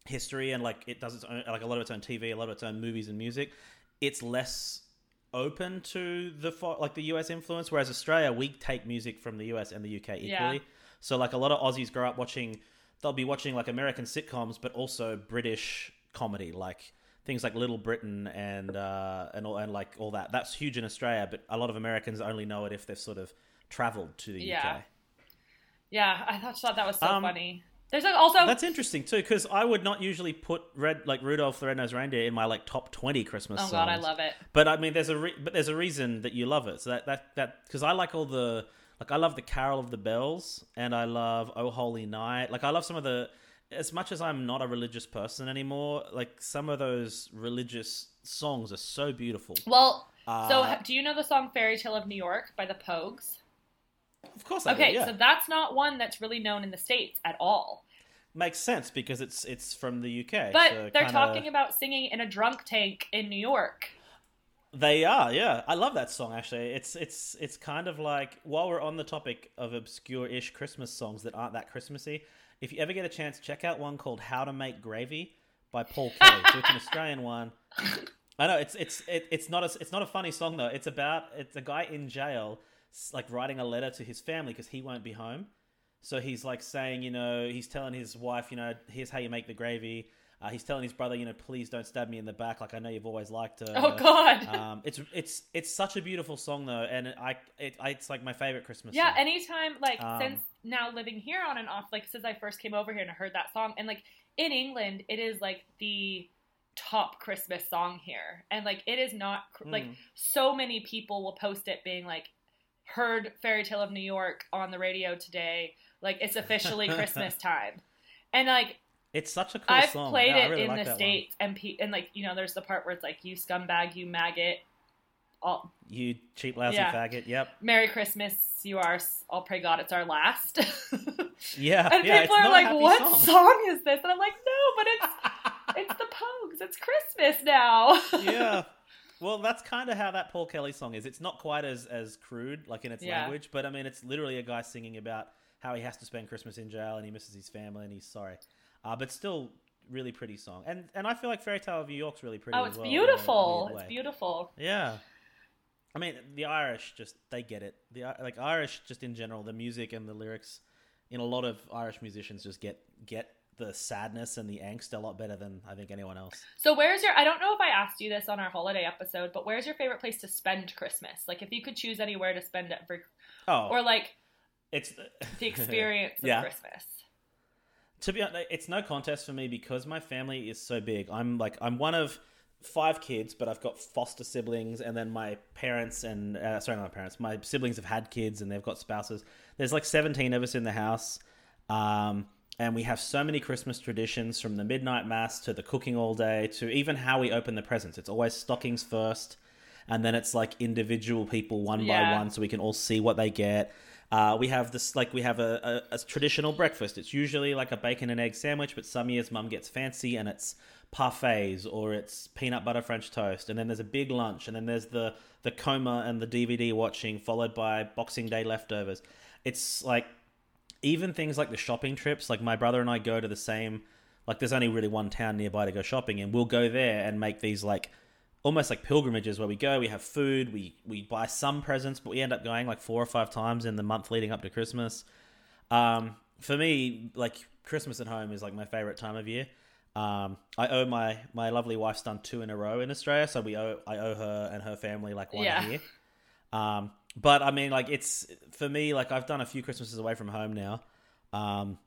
history and like it does its own like a lot of its own TV, a lot of its own movies and music. It's less open to the like the US influence. Whereas Australia, we take music from the US and the UK equally. Yeah. So like a lot of Aussies grow up watching. They'll be watching like American sitcoms, but also British comedy, like things like Little Britain and uh, and all, and like all that. That's huge in Australia, but a lot of Americans only know it if they've sort of travelled to the Yeah. UK. yeah, I thought, thought that was so Um, funny. There's like also That's interesting too, because I would not usually put red like Rudolph the Red-Nosed Reindeer in my like top twenty Christmas oh songs. god, I love it. But I mean, there's a re- but there's a reason that you love it. So that that that because I like all the like I love the Carol of the Bells and I love Oh Holy Night. Like I love some of the as much as I'm not a religious person anymore. Like some of those religious songs are so beautiful. Well, so Uh, ha- do you know the song "Fairy Tale of New York" by the Pogues? of course, I Okay, do, yeah. so that's not one that's really known in the states at all. makes sense because it's it's from the UK. But so they're kinda- talking about singing in a drunk tank in New York. They are, yeah. I love that song actually. It's it's it's kind of like while we're on the topic of obscure-ish Christmas songs that aren't that Christmassy, if you ever get a chance, check out one called "How to Make Gravy" by Paul Kelly. so it's an Australian one. I know it's it's it, it's not a it's not a funny song though. It's about it's a guy in jail, like writing a letter to his family because he won't be home. So he's like saying, you know, he's telling his wife, you know, here's how you make the gravy. Uh, he's telling his brother, you know, please don't stab me in the back. Like I know you've always liked her. Oh God. Um, it's it's it's such a beautiful song though, and I it, I it's like my favorite Christmas. Yeah, song. anytime like Um, since now living here on and off, like since I first came over here and I heard that song, and like in England, it is like the top Christmas song here, and like it is not like Mm. so many people will post it being like heard Fairy Tale of New York on the radio today, like it's officially Christmas time, and like it's such a cool song. I've song. played Yeah, it really in like the that one. states, and pe- and like you know, there's the part where it's like you scumbag, you maggot, all You cheap lousy Yeah. faggot. Yep. Merry Christmas, you are. I'll pray God it's our last. Yeah. and yeah, people are like, "What song. song. is this?" And I'm like, "No, but it's it's the Pogues. It's Christmas now." yeah. Well, that's kind of how that Paul Kelly song is. It's not quite as as crude, like in its Yeah. language, but I mean, it's literally a guy singing about how he has to spend Christmas in jail and he misses his family and he's sorry. Uh, but still, really pretty song. And and I feel like Fairy Tale of New York's really pretty. oh, it's well, beautiful. It's beautiful. Yeah. I mean, the Irish just they get it. The like Irish just in general, the music and the lyrics in a lot of Irish musicians just get get the sadness and the angst a lot better than I think anyone else. So, where's your? I don't know if I asked you this on our holiday episode, but where's your favorite place to spend Christmas? Like, if you could choose anywhere to spend it, for, Oh, or like it's the experience Yeah. of Christmas. To be honest, it's no contest for me because my family is so big. I'm like I'm one of five kids, but I've got foster siblings, and then my parents and uh, sorry, not my parents. My siblings have had kids, and they've got spouses. There's like 17 of us in the house, um, and we have so many Christmas traditions from the midnight mass to the cooking all day to even how we open the presents. It's always stockings first, and then it's like individual people one by one, so we can all see what they get. Uh, we have this like we have a, a, a traditional breakfast. It's usually like a bacon and egg sandwich, but some years mum gets fancy and it's parfaits or it's peanut butter French toast. And then there's a big lunch, and then there's the the coma and the DVD watching, followed by Boxing Day leftovers. It's like even things like the shopping trips. Like my brother and I go to the same. Like there's only really one town nearby to go shopping, and we'll go there and make these like almost like pilgrimages where we go, we have food, we we buy some presents, but we end up going like four or five times in the month leading up to Christmas. Um, for me, like Christmas at home is like my favorite time of year. Um, I owe my my lovely wife's done two in a row in Australia, so we owe I owe her and her family like one Yeah. a year. Um, but I mean, like it's for me, like I've done a few Christmases away from home now. Um,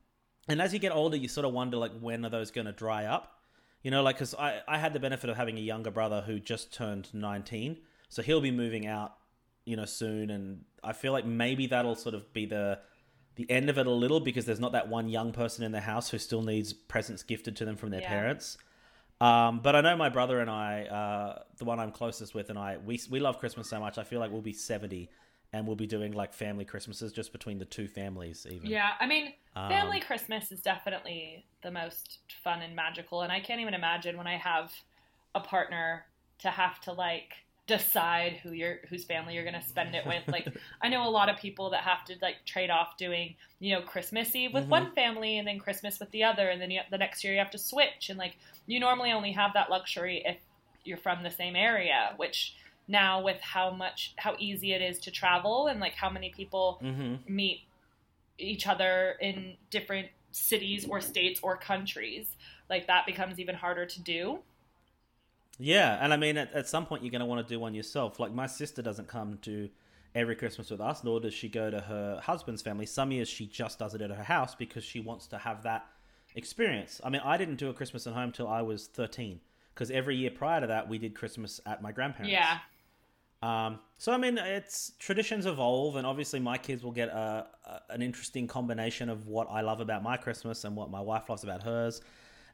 and as you get older, you sort of wonder like when are those going to dry up? You know, like because I I had the benefit of having a younger brother who just turned nineteen, so he'll be moving out, you know, soon, and I feel like maybe that'll sort of be the the end of it a little because there's not that one young person in the house who still needs presents gifted to them from their Yeah. parents. Um, but I know my brother and I, uh, the one I'm closest with, and I, we we love Christmas so much. I feel like we'll be seventy, and we'll be doing like family Christmases just between the two families. Even Yeah, I mean, Um, family Christmas is definitely the most fun and magical, and I can't even imagine when I have a partner to have to like decide who your whose family you're going to spend it with. Like, I know a lot of people that have to like trade off doing, you know, Christmas Eve with Mhm. one family and then Christmas with the other, and then you, the next year you have to switch, and like you normally only have that luxury if you're from the same area, which now with how much how easy it is to travel and like how many people hmm meet each other in different cities or states or countries like that becomes even harder to do Yeah, and I mean, at, at some point, you're going to want to do one yourself. Like, my sister doesn't come to every Christmas with us, nor does she go to her husband's family. Some years she just does it at her house because she wants to have that experience. I mean, I didn't do a Christmas at home till I was 13 because every year prior to that, we did Christmas at my grandparents. yeah Um, so I mean, it's traditions evolve, and obviously my kids will get a, a an interesting combination of what I love about my Christmas and what my wife loves about hers,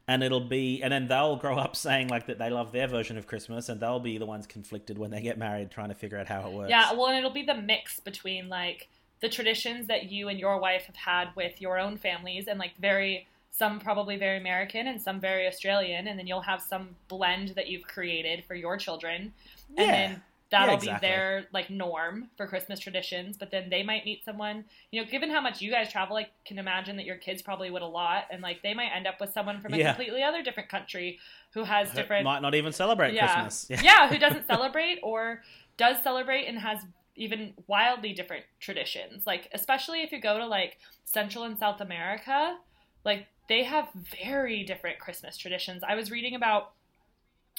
and it'll be, and then they'll grow up saying like that they love their version of Christmas, and they'll be the ones conflicted when they get married, trying to figure out how it works. yeah well and it'll be the mix between like the traditions that you and your wife have had with your own families and like very some probably very american and some very australian and then you'll have some blend that you've created for your children yeah. and then that'll Yeah, exactly. be their like norm for Christmas traditions. But then they might meet someone, you know, given how much you guys travel, I can imagine that your kids probably would a lot, and like they might end up with someone from a Yeah. completely other different country who has Who different might not even celebrate yeah. Christmas. yeah, who doesn't celebrate or does celebrate and has even wildly different traditions. Like especially if you go to like Central and South America, like they have very different Christmas traditions. I was reading about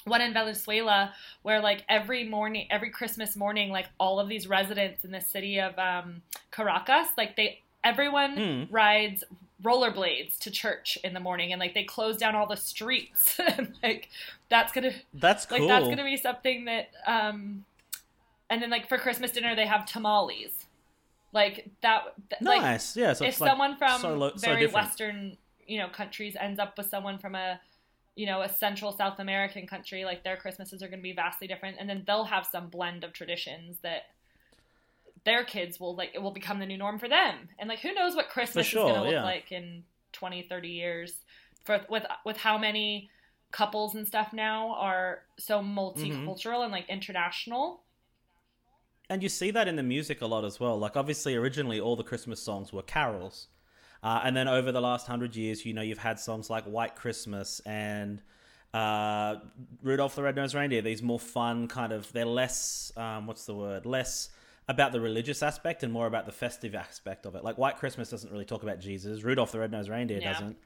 one in Venezuela where like every morning every Christmas morning like all of these residents in the city of um, Caracas like they everyone Hmm. rides rollerblades to church in the morning and like they close down all the streets and like that's gonna That's cool. like that's gonna be something that um and then like for christmas dinner they have tamales like that th- like nice. yeah. So if it's like someone from so lo- so very different. western you know countries ends up with someone from a you know a central south american country like their christmases are going to be vastly different and then they'll have some blend of traditions that their kids will like it will become the new norm for them and like who knows what christmas sure, is going to look yeah. like in 20 30 years for with with how many couples and stuff now are so Mm-hmm. multicultural and like international And you see that in the music a lot as well. Like obviously, originally all the Christmas songs were carols, uh, and then over the last hundred years, you know, you've had songs like White Christmas and uh, Rudolph the Red-Nosed Reindeer. These more fun kind of. They're less. Um, what's the word? Less about the religious aspect and more about the festive aspect of it. Like White Christmas doesn't really talk about Jesus. Rudolph the Red-Nosed Reindeer Yeah. doesn't.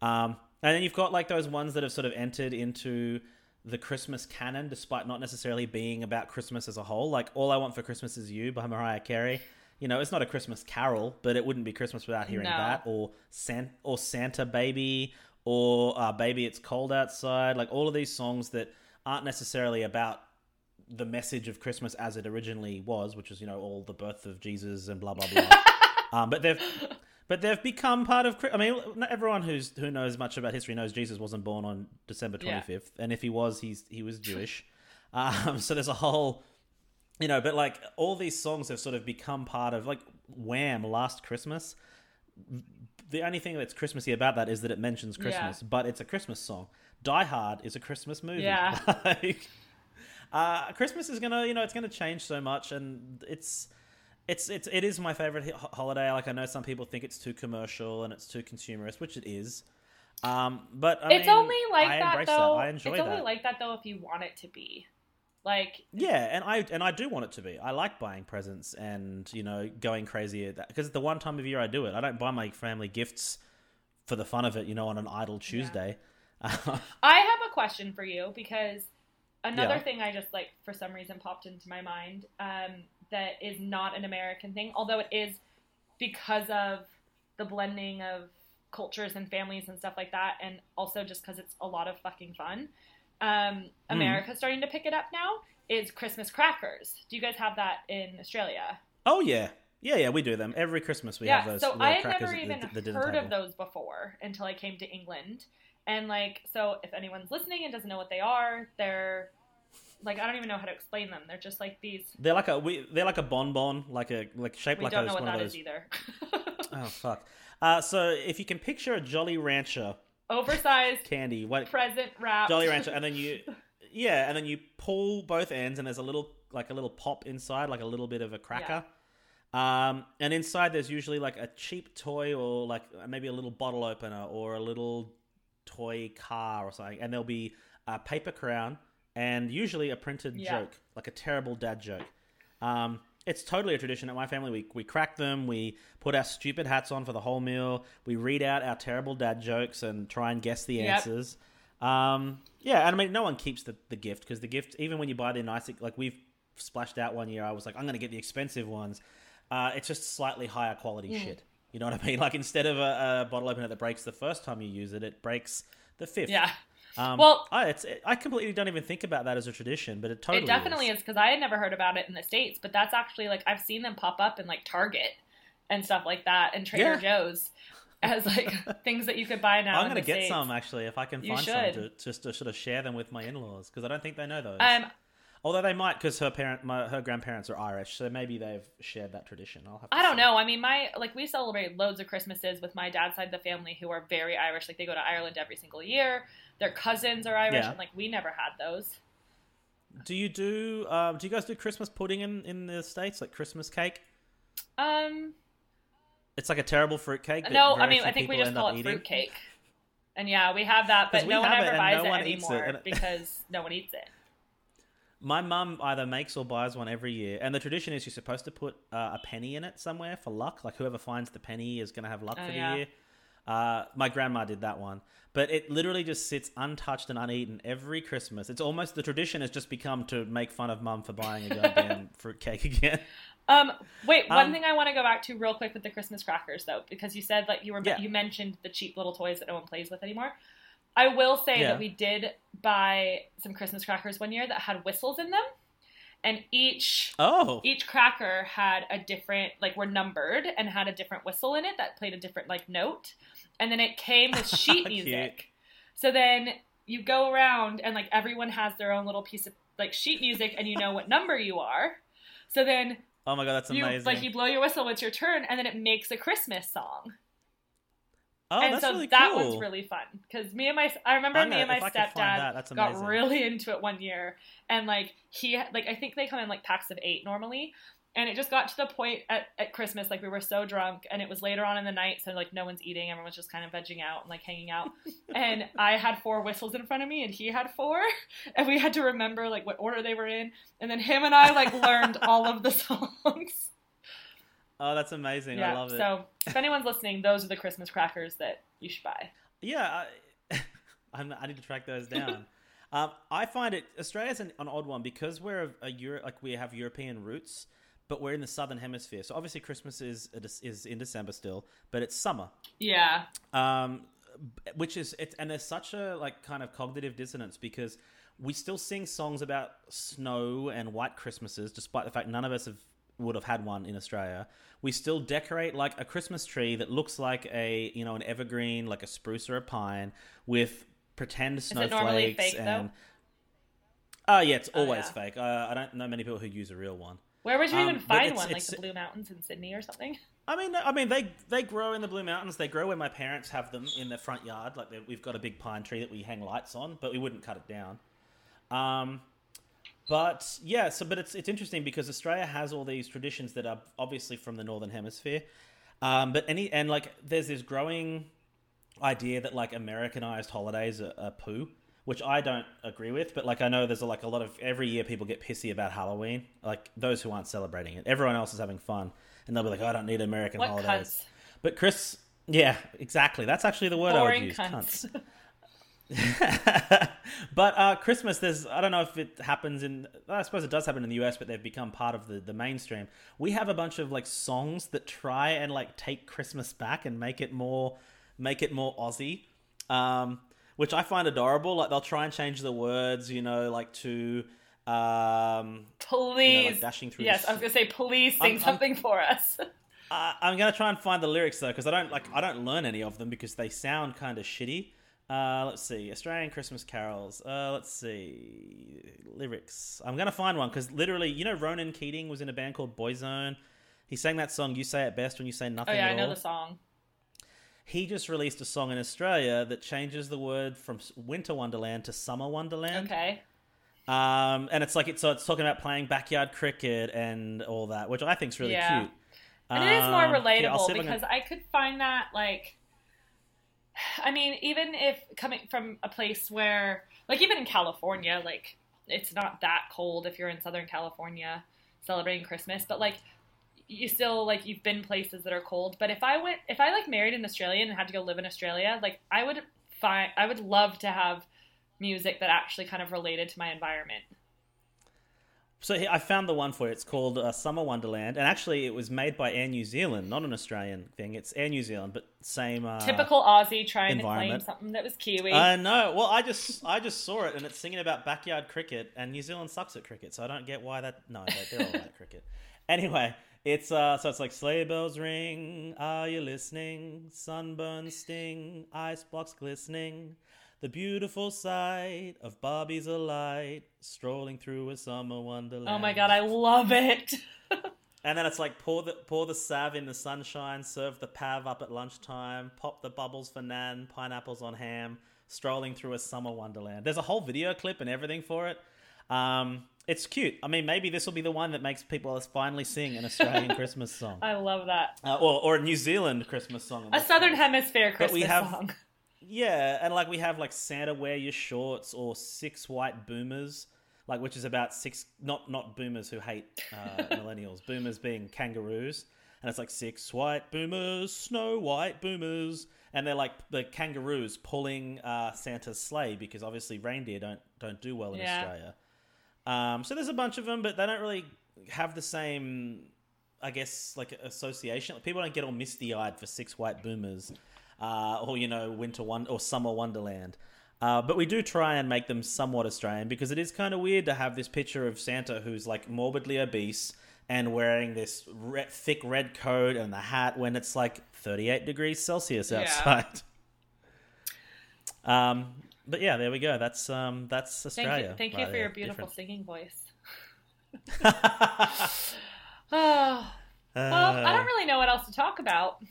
Um, and then you've got like those ones that have sort of entered into the Christmas canon, despite not necessarily being about Christmas as a whole. Like "All I Want for Christmas Is You" by Mariah Carey. You know, it's not a Christmas carol, but it wouldn't be Christmas without hearing No. that. Or San- or Santa Baby, or uh, Baby It's Cold Outside. Like all of these songs that aren't necessarily about the message of Christmas as it originally was, which is you know all the birth of Jesus and blah blah blah. um, but they've but they've become part of. I mean, not everyone who's who knows much about history knows Jesus wasn't born on December twenty fifth, Yeah. and if he was, he's he was Jewish. um, so there's a whole, you know, but like all these songs have sort of become part of like Wham! Last Christmas. The only thing that's Christmassy about that is that it mentions Christmas, but it's a Christmas song. Die Hard is a Christmas movie. Yeah. like, uh, Christmas is gonna, you know, it's gonna change so much, and it's, it's, it's, it is my favorite holiday. Like I know some people think it's too commercial and it's too consumerist, which it is. Um, but I it's mean, only like I that though. That. I enjoy it's that. only like that though if you want it to be. Like Yeah, and I and I do want it to be. I like buying presents and you know going crazy at that because the one time of year I do it. I don't buy my family gifts for the fun of it, you know, on an idle Tuesday. I have a question for you because another Yeah. thing I just like for some reason popped into my mind um, that is not an American thing, although it is because of the blending of cultures and families and stuff like that, and also just because it's a lot of fucking fun. Um, Hmm. America's starting to pick it up now. Is Christmas crackers? Do you guys have that in Australia? oh yeah, yeah, yeah. We do them every Christmas. We yeah, have those. so I had never even the, the heard of those before until I came to England. And like, so if anyone's listening and doesn't know what they are, they're like I don't even know how to explain them. They're just like these. They're like a we, they're like a bonbon, like a like shaped We like don't a, know what one that is either. Oh fuck. Uh, so if you can picture a Jolly Rancher Oversized candy, what present wrap. Jolly Rancher, and then you, yeah, and then you pull both ends, and there's a little like a little pop inside, like a little bit of a cracker. Um, and inside there's usually like a cheap toy or like maybe a little bottle opener or a little toy car or something, and there'll be a paper crown and usually a printed Yeah. joke, like a terrible dad joke. Um, it's totally a tradition at my family. We we crack them, we put our stupid hats on for the whole meal, we read out our terrible dad jokes and try and guess the Yep. answers. Um, yeah, and I mean, no one keeps the, the gift because the gift, even when you buy the nice, like we've splashed out one year, I was like, I'm going to get the expensive ones. Uh, it's just slightly higher quality shit. You know what I mean? Like instead of a, a bottle opener that breaks the first time you use it, it breaks the fifth. Yeah, Um, Well- I, it's, I completely don't even think about that as a tradition, but it totally it definitely is because I had never heard about it in the states, but that's actually like I've seen them pop up in like Target and stuff like that, and Trader Yeah. Joe's as like things that you could buy now. I'm going to get States. some actually if I can find some to, just to sort of share them with my in-laws because I don't think they know those. Um, Although they might because her parent, my, her grandparents are Irish, so maybe they've shared that tradition. I'll have. To I don't see. know. I mean, my like we celebrate loads of Christmases with my dad's side of the family who are very Irish. Like they go to Ireland every single year. Their cousins are Irish, Yeah. and like we never had those. Do you do? Um, do you guys do Christmas pudding in in the states, like Christmas cake? Um, It's like a terrible fruit cake. no, I mean I think we just call it eating. fruit cake. And yeah, we have that, but no one ever buys no it one anymore it- because no one eats it. My mum either makes or buys one every year, and the tradition is you're supposed to put uh, a penny in it somewhere for luck. Like whoever finds the penny is going to have luck Oh, for the yeah. year. Uh, my grandma did that one, but it literally just sits untouched and uneaten every Christmas. It's almost the tradition has just become to make fun of mum for buying a goddamn fruitcake again. Um, wait, one Um, thing I want to go back to real quick with the Christmas crackers though, because you said like you were Yeah. you mentioned the cheap little toys that no one plays with anymore. I will say Yeah. that we did buy some Christmas crackers one year that had whistles in them, and each Oh, each cracker had a different like were numbered and had a different whistle in it that played a different like note. And then it came with sheet music. So then you go around and like everyone has their own little piece of like sheet music and you know what number you are. So then oh my god, that's you amazing! like you blow your whistle it's your turn and then it makes a christmas song oh, and that's so really that cool. was really fun because me and my i remember I'm me gonna- and my if I could find stepdad that, got really into it one year and like he like i think they come in like packs of eight normally and it just got to the point at, at christmas like we were so drunk and it was later on in the night so like no one's eating everyone's just kind of vegging out and like hanging out and i had four whistles in front of me and he had four and we had to remember like what order they were in and then him and i like learned all of the songs Oh, that's amazing! I love it. so if anyone's listening those are the christmas crackers that you should buy Yeah, I, I'm, I need to track those down. um, I find it Australia's an, an odd one because we're a, a Euro, like we have European roots, but we're in the southern hemisphere. So obviously Christmas is is in December still, but it's summer. yeah Um, which is it's and there's such a like kind of cognitive dissonance because we still sing songs about snow and white Christmases, despite the fact none of us have would have had one in Australia. We still decorate like a Christmas tree that looks like a you know an evergreen, like a spruce or a pine, with pretend snowflakes fake, and. Oh yeah, it's Oh, always yeah. fake. Uh, I don't know many people who use a real one. where would you Um, even find it's- one like the blue mountains in sydney or something I mean, I mean, they they grow in the Blue Mountains. They grow where my parents have them in their front yard. Like we've got a big pine tree that we hang lights on, but we wouldn't cut it down. Um, but yeah, so but it's it's interesting because Australia has all these traditions that are obviously from the northern hemisphere. Um, but any and like there's this growing idea that like Americanized holidays are, are poo, which I don't agree with. But like I know there's a, like a lot of every year people get pissy about Halloween. Like those who aren't celebrating it, everyone else is having fun, and they'll be like, "Oh, I don't need American what holidays. cunts But Chris, yeah, exactly. That's actually the word I would use. cunts. Cunts. but uh, Christmas, there's I don't know if it happens in. I suppose it does happen in the US, but they've become part of the the mainstream. We have a bunch of like songs that try and like take Christmas back and make it more make it more Aussie, um, which I find adorable. Like they'll try and change the words, you know, like to um, Please. dashing through yes, I was gonna say, please sing I'm- I'm- something for us. Uh, I'm gonna try and find the lyrics though, because I don't like I don't learn any of them because they sound kind of shitty. Uh, let's see, Australian Christmas carols. Uh, let's see lyrics. I'm gonna find one because literally, you know, Ronan Keating was in a band called Boyzone. He sang that song "You Say It Best When You Say oh Nothing." yeah, at I know all. the song. He just released a song in Australia that changes the word from Winter Wonderland to Summer Wonderland. Okay. Um, and it's like it's so it's talking about playing backyard cricket and all that, which I think is really Yeah. cute. And it is more Um, relatable yeah, I'll see if I can- because I could find that like I mean, even if coming from a place where like even in California, like it's not that cold if you're in Southern California celebrating Christmas, but like you still like you've been places that are cold. But if I went if I like married an Australian and had to go live in Australia, like I would find I would love to have music that actually kind of related to my environment. So here, I found the one for it. It's called uh, Summer Wonderland, and actually, it was made by Air New Zealand, not an Australian thing. It's Air New Zealand, but same. Uh, Typical Aussie trying to claim something that was Kiwi. I know. Well, I just I just saw it, and it's singing about backyard cricket, and New Zealand sucks at cricket, so I don't get why that. No, they- they're all at cricket. Anyway, it's uh, so it's like sleigh bells ring. Are you listening? Sunburn sting, ice blocks glistening. The beautiful sight of Barbies alight, strolling through a summer wonderland. oh my god, I love it. And then it's like pour the pour the salve in the sunshine, serve the pav up at lunchtime, pop the bubbles for Nan, pineapples on ham, strolling through a summer wonderland. There's a whole video clip and everything for it. Um, it's cute. I mean, maybe this will be the one that makes people finally sing an Australian Christmas song, I love that. uh, or or a New Zealand Christmas song. A Southern. Hemisphere But Christmas we have- song. Yeah, and like we have like Santa wear your shorts or six white boomers, like which is about six not not boomers who hate uh, millennials, boomers being kangaroos, and it's like six white boomers, snow white boomers, and they're like the kangaroos pulling uh, Santa's sleigh because obviously reindeer don't don't do well in Yeah. Australia. Um, so there's a bunch of them, but they don't really have the same, I guess, like association. People don't get all misty eyed for six white boomers, uh, or you know, winter one or summer wonderland. Uh, but we do try and make them somewhat Australian because it is kind of weird to have this picture of Santa who's like morbidly obese and wearing this re- thick red coat and the hat when it's like 38 degrees Celsius Yeah. outside. Um, but yeah, there we go. That's um, that's Thank Australia. you, thank you right for there. your beautiful Different. singing voice. Oh, well, I Uh, don't really know what else to talk about.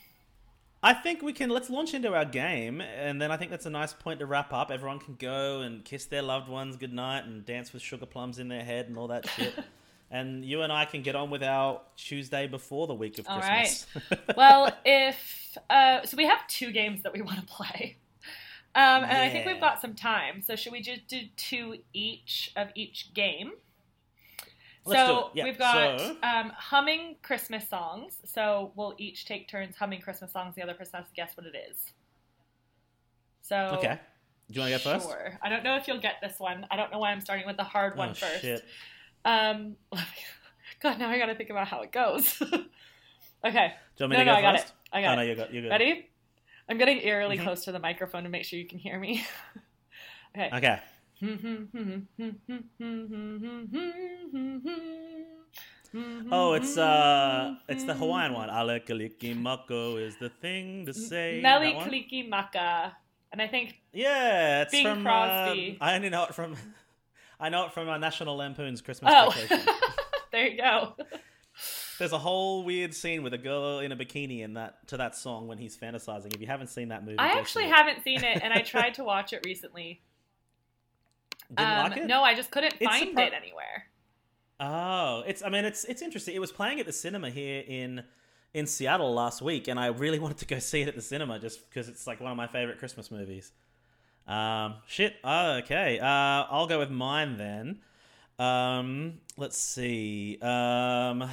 I think we can let's launch into our game, and then I think that's a nice point to wrap up. Everyone can go and kiss their loved ones goodnight and dance with sugar plums in their head and all that shit. and you and I can get on with our Tuesday before the week of All Christmas. well, if uh, so, we have two games that we want to play, um, and I think we've got some time. So should we just do two each of each game? Let's so. Yeah, we've got so- um, humming Christmas songs. So we'll each take turns humming Christmas songs. The other person has to guess what it is. So okay. Do you want to go first? Sure. I don't know if you'll get this one. I don't know why I'm starting with the hard one oh, first. Shit. Um, God, now I got to think about how it goes. okay. Do you want me no, to no, go I got it. I got oh, no, it. you got you got. Ready? I'm getting eerily Mhm. close to the microphone to make sure you can hear me. okay. Okay. Oh, it's uh, it's the Hawaiian one. Alekaliki mako is the thing to say. Meli Kaliki Maka. And I think, Yeah, it's Bing from. Crosby. um, I only know it from. I know it from uh, National Lampoon's Christmas oh, Vacation. there you go. There's a whole weird scene with a girl in a bikini in that to that song when he's fantasizing. If you haven't seen that movie, I actually haven't seen it, and I tried to watch it recently. Didn't Um, like it. No, I just couldn't It's find surpri- it anywhere. Oh, it's. I mean, it's it's interesting. It was playing at the cinema here in in Seattle last week, and I really wanted to go see it at the cinema just because it's like one of my favorite Christmas movies. Um, shit. Oh, okay. Uh, I'll go with mine then. Um, let's see. Um.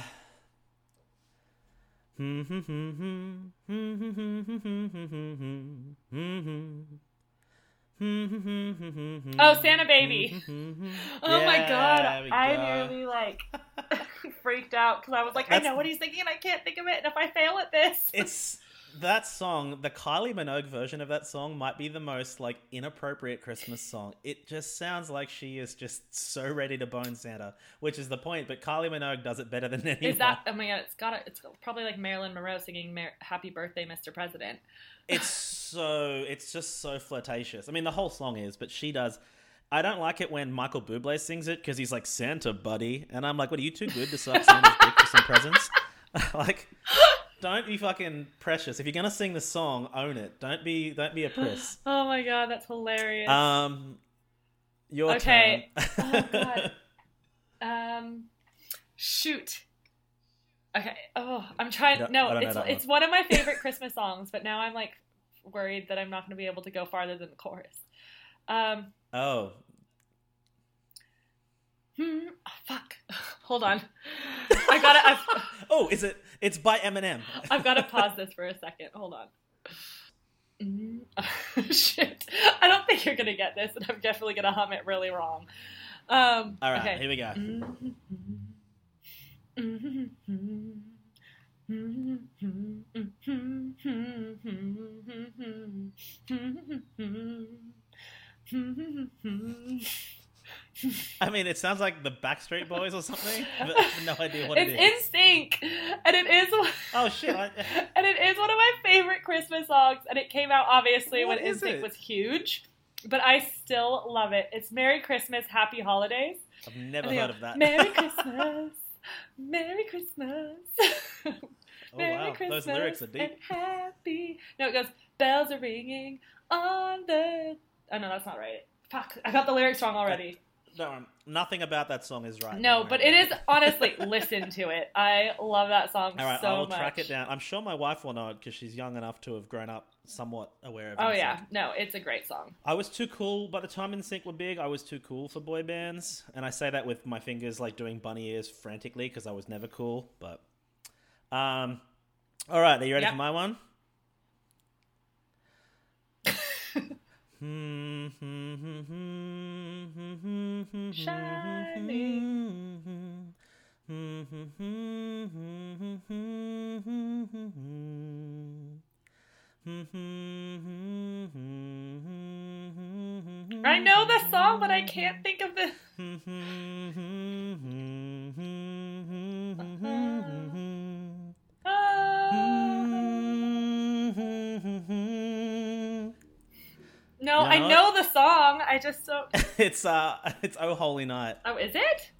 Mm-hmm. Oh, Santa Baby. Mm-hmm. Oh my god, we I go. nearly like freaked out because I was like, I know what he's thinking, and I can't think of it, and if I fail at this, it's that song the kylie minogue version of that song might be the most like inappropriate christmas song it just sounds like she is just so ready to bone santa which is the point but kylie minogue does it better than anyone is that? Oh my god, it's got to It's probably like Marilyn Monroe singing "Happy Birthday, Mr. President." it's so it's just so flirtatious i mean the whole song is but she does I don't like it when Michael Bublé sings it because he's like Santa, buddy, and I'm like, "What are you too good to suck Santa's dick for some presents?" like, don't be fucking precious. If you're gonna sing the song, own it. Don't be don't be a priss. Oh my god, that's hilarious. Um, your Okay. turn. Oh, God. um, shoot. Okay. Oh, I'm trying. I don't- I no, it's it's one of my favorite Christmas songs, but now I'm like worried that I'm not going to be able to go farther than the chorus. Um, oh, hmm, oh, fuck. Hold on. I gotta. I've, oh, is it? It's by Eminem. I've got to pause this for a second. Hold on. Mm, shit. I don't think you're gonna get this, and I'm definitely gonna hum it really wrong. Um, All right, okay. here we go. I mean, it sounds like the Backstreet Boys or something. But I have no idea what it's it is. NSYNC, and it is. Oh shit! I, and it is one of my favorite Christmas songs, and it came out obviously What when is NSYNC it? was huge, but I still love it. It's "Merry Christmas, Happy Holidays." I've never heard go, of that. Merry Christmas, Merry Christmas, oh Merry wow, Christmas, those lyrics are deep. happy. No, it goes bells are ringing on the. Oh no, that's not right. Fuck, I got the lyrics wrong already. No, nothing about that song is right. No, but it is honestly listen to it. I love that song All right, so I will much. track it down. I'm sure my wife will know it because she's young enough to have grown up somewhat aware of. Oh, it. Oh yeah, no, it's a great song. I was too cool by the time NSYNC were big. I was too cool for boy bands, and I say that with my fingers like doing bunny ears frantically because I was never cool. But, um, all right, are you ready Yep. for my one? Hmm, I know the song, but I can't think of the. No, I know know the song. I just don't. it's uh, it's Oh Holy Night. Oh, is it?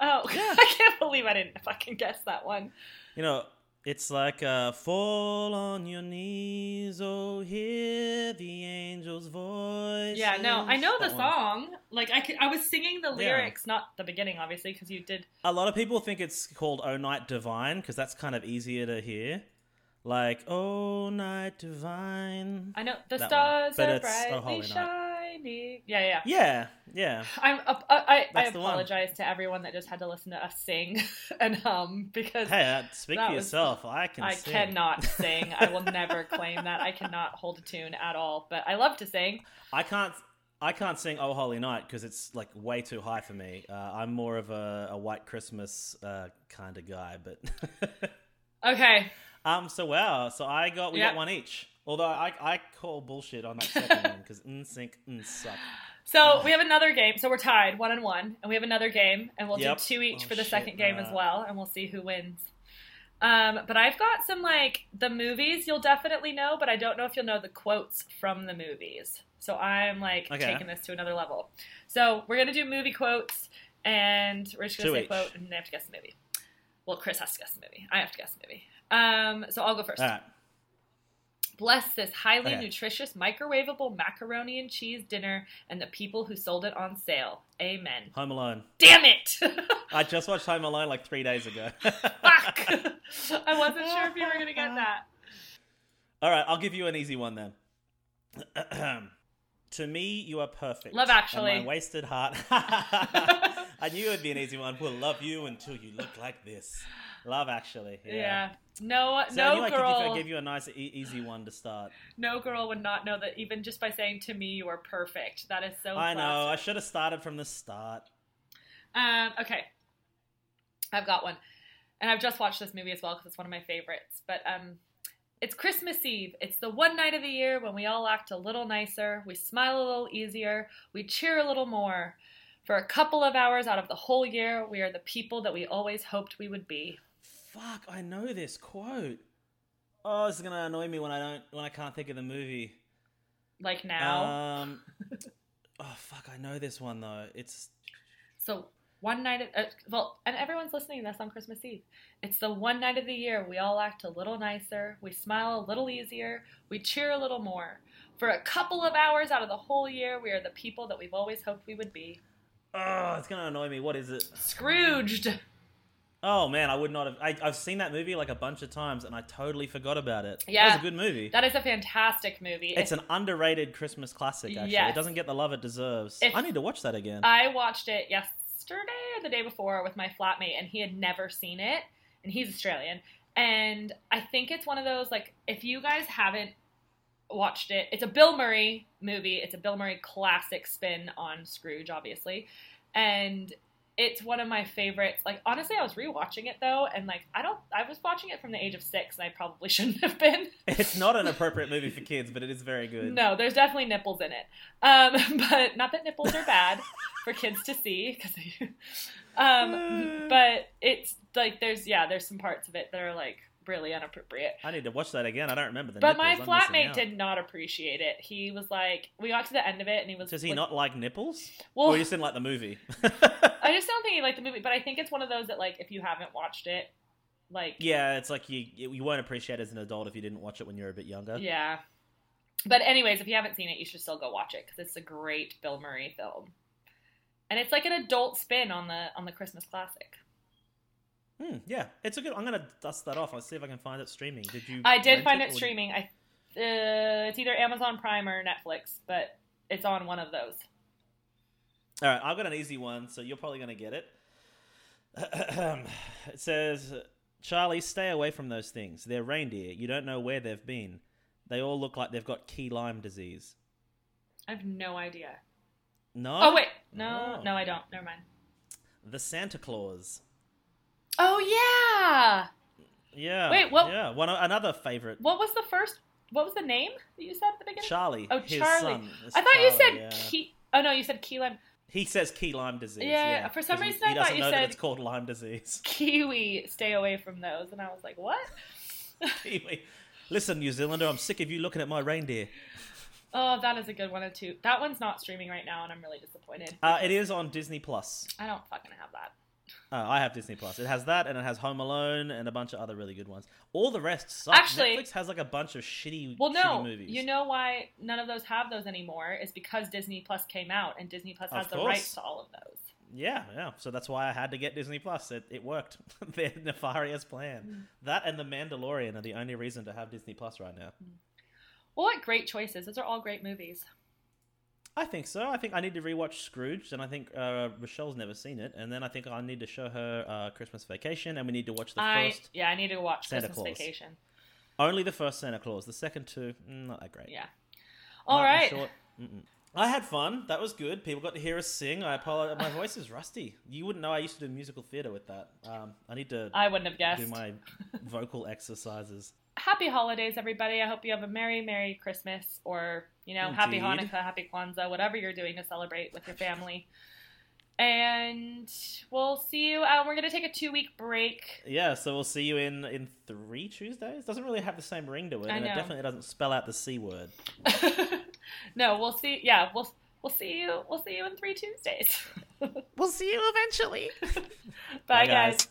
Oh, Yeah. I can't believe I didn't fucking guess that one. You know, it's like a fall on your knees, oh, hear the angel's voice. Yeah, no, I know the song. Like, I, could, I was singing the lyrics, yeah. not the beginning, obviously, because you did. A lot of people think it's called Oh Night Divine, because that's kind of easier to hear. Like, Oh Night Divine. I know, the that stars one. are brightly shining. 90. Yeah, yeah. Yeah, yeah. I'm, uh, I, I, apologize to everyone that just had to listen to us sing and hum because. Hey, speak for yourself. I can I sing. cannot sing. I will never claim that. I cannot hold a tune at all, but I love to sing. I can't. I can't sing "Oh Holy Night" because it's like way too high for me. Uh, I'm more of a, a White Christmas uh, kind of guy, but okay. Um. So wow. So I got we yep. got one each. Although I I call bullshit on that second one because NSYNC suck. So we have another game. So we're tied, one and one, and we have another game, and we'll Yep. do two each Oh, for the shit, second game as uh, well, and we'll see who wins. Um, but I've got some like the movies you'll definitely know, but I don't know if you'll know the quotes from the movies. So I'm like Okay. taking this to another level. So we're gonna do movie quotes, and we're just gonna Two say each. quote, and they have to guess the movie. Well, Chris has to guess the movie. I have to guess the movie. Um, so I'll go first. All right. Bless this highly Okay. nutritious microwavable macaroni and cheese dinner and the people who sold it on sale. Amen. Home Alone. Damn it! I just watched Home Alone like three days ago. Fuck! I wasn't sure if you were going to get that. All right, I'll give you an easy one then. to me, you are perfect. Love Actually. And my wasted heart. I knew it would be an easy one. We'll love you until you look like this. Love Actually. Yeah. Yeah. No, So no I could give, I give you a nice, e- easy one to start. no girl would not know that even just by saying to me you are perfect. That is so. I know. I should have started from the start. Um, okay, I've got one, and I've just watched this movie as well because it's one of my favorites. But um, it's Christmas Eve. It's the one night of the year when we all act a little nicer, we smile a little easier, we cheer a little more. For a couple of hours out of the whole year, we are the people that we always hoped we would be. Fuck, I know this quote. Oh, this is gonna annoy me when I don't when I can't think of the movie. Like now. Um. oh fuck, I know this one though. It's So one night, of, uh, well, and everyone's listening to this on Christmas Eve. It's the one night of the year we all act a little nicer, we smile a little easier, we cheer a little more. For a couple of hours out of the whole year, we are the people that we've always hoped we would be. oh, it's gonna annoy me. What is it? Scrooged. Oh man, I would not have. I, I've seen that movie like a bunch of times, and I totally forgot about it. Yeah. that was a good movie. That is a fantastic movie. it's an underrated Christmas classic. Actually, Yes. it doesn't get the love it deserves. If- I need to watch that again. I watched it yesterday or the day before with my flatmate, and he had never seen it, and he's Australian. And I think it's one of those like if you guys haven't watched it, it's a Bill Murray movie. It's a Bill Murray classic spin on Scrooge, obviously, and it's one of my favorites. Like honestly, I was rewatching it though, and like I don't, I was watching it from the age of six, and I probably shouldn't have been. it's not an appropriate movie for kids, but it is very good. No, there's definitely nipples in it. Um, but not that nipples are bad for kids to see, because um, but it's like there's yeah, there's some parts of it that are like really inappropriate. I need to watch that again. I don't remember the. But my nipples. I'm flatmate did not appreciate it. He was like, we got to the end of it, and he was. Does he like- not like nipples? Well, or you just didn't like the movie? I just don't think you like the movie. But I think it's one of those that like if you haven't watched it, like yeah, it's like you you won't appreciate it as an adult if you didn't watch it when you were a bit younger. yeah. But anyways, if you haven't seen it, you should still go watch it because it's a great Bill Murray film. and it's like an adult spin on the on the Christmas classic. Hmm, yeah, it's a good. I'm gonna dust that off. I'll see if I can find it streaming. Did you? I did find it it streaming. I uh, it's either Amazon Prime or Netflix, but it's on one of those. All right, I've got an easy one, so you're probably gonna get it. it says, "Charlie, stay away from those things. They're reindeer. You don't know where they've been. They all look like they've got key lime disease." I have no idea. No. Oh wait, no, Oh. no, I don't. Never mind. The Santa Claus. Oh yeah. Yeah. Wait, what- Yeah, one another favorite. What was the first? What was the name that you said at the beginning? Charlie. Oh, Charlie. I thought you said yeah. key. Oh no, you said key lime. He says key lime disease. Yeah, Yeah, for some 'cause he- reason I he thought doesn't you know that said- it's called Lyme disease. Kiwi, stay away from those. And I was like, what? Kiwi. Listen, New Zealander, I'm sick of you looking at my reindeer. Oh, that is a good one too. That one's not streaming right now, and I'm really disappointed. Uh, it is on Disney Plus. I don't fucking have that. Uh, I have Disney Plus. It has that, and it has Home Alone, and a bunch of other really good ones. All the rest suck. Actually- Netflix has like a bunch of shitty, Well, no, shitty movies. you know why none of those have those anymore? Is because Disney Plus came out, and Disney Plus has the rights to all of those. Yeah, yeah. So that's why I had to get Disney Plus. It, it worked. Their nefarious plan. Mm. That and The Mandalorian are the only reason to have Disney Plus right now. Well, what great choices! Those are all great movies. I think so. I think I need to rewatch Scrooge, and I think uh, Rochelle's never seen it, and then I think I need to show her uh, Christmas Vacation, and we need to watch the I first, yeah, I need to watch Santa Christmas Claus. Vacation. only the first Santa Claus. The second two, mm, not that great. Yeah. All Martin right. Short. I had fun. That was good. People got to hear us sing. I apologize. My voice is rusty. You wouldn't know I used to do musical theater with that. Um, I need to I wouldn't have guessed. do my vocal exercises. Happy holidays, everybody! I hope you have a merry, merry Christmas, or you know, happy Hanukkah, happy Kwanzaa, whatever you're doing to celebrate with your family. And we'll see you. Uh, we're gonna take a two week break. Yeah, so we'll see you in in three Tuesdays. Doesn't really have the same ring to it, I and it definitely doesn't spell out the c word. no, we'll see. Yeah, we'll we'll see you. We'll see you in three Tuesdays. We'll see you eventually. Bye, guys.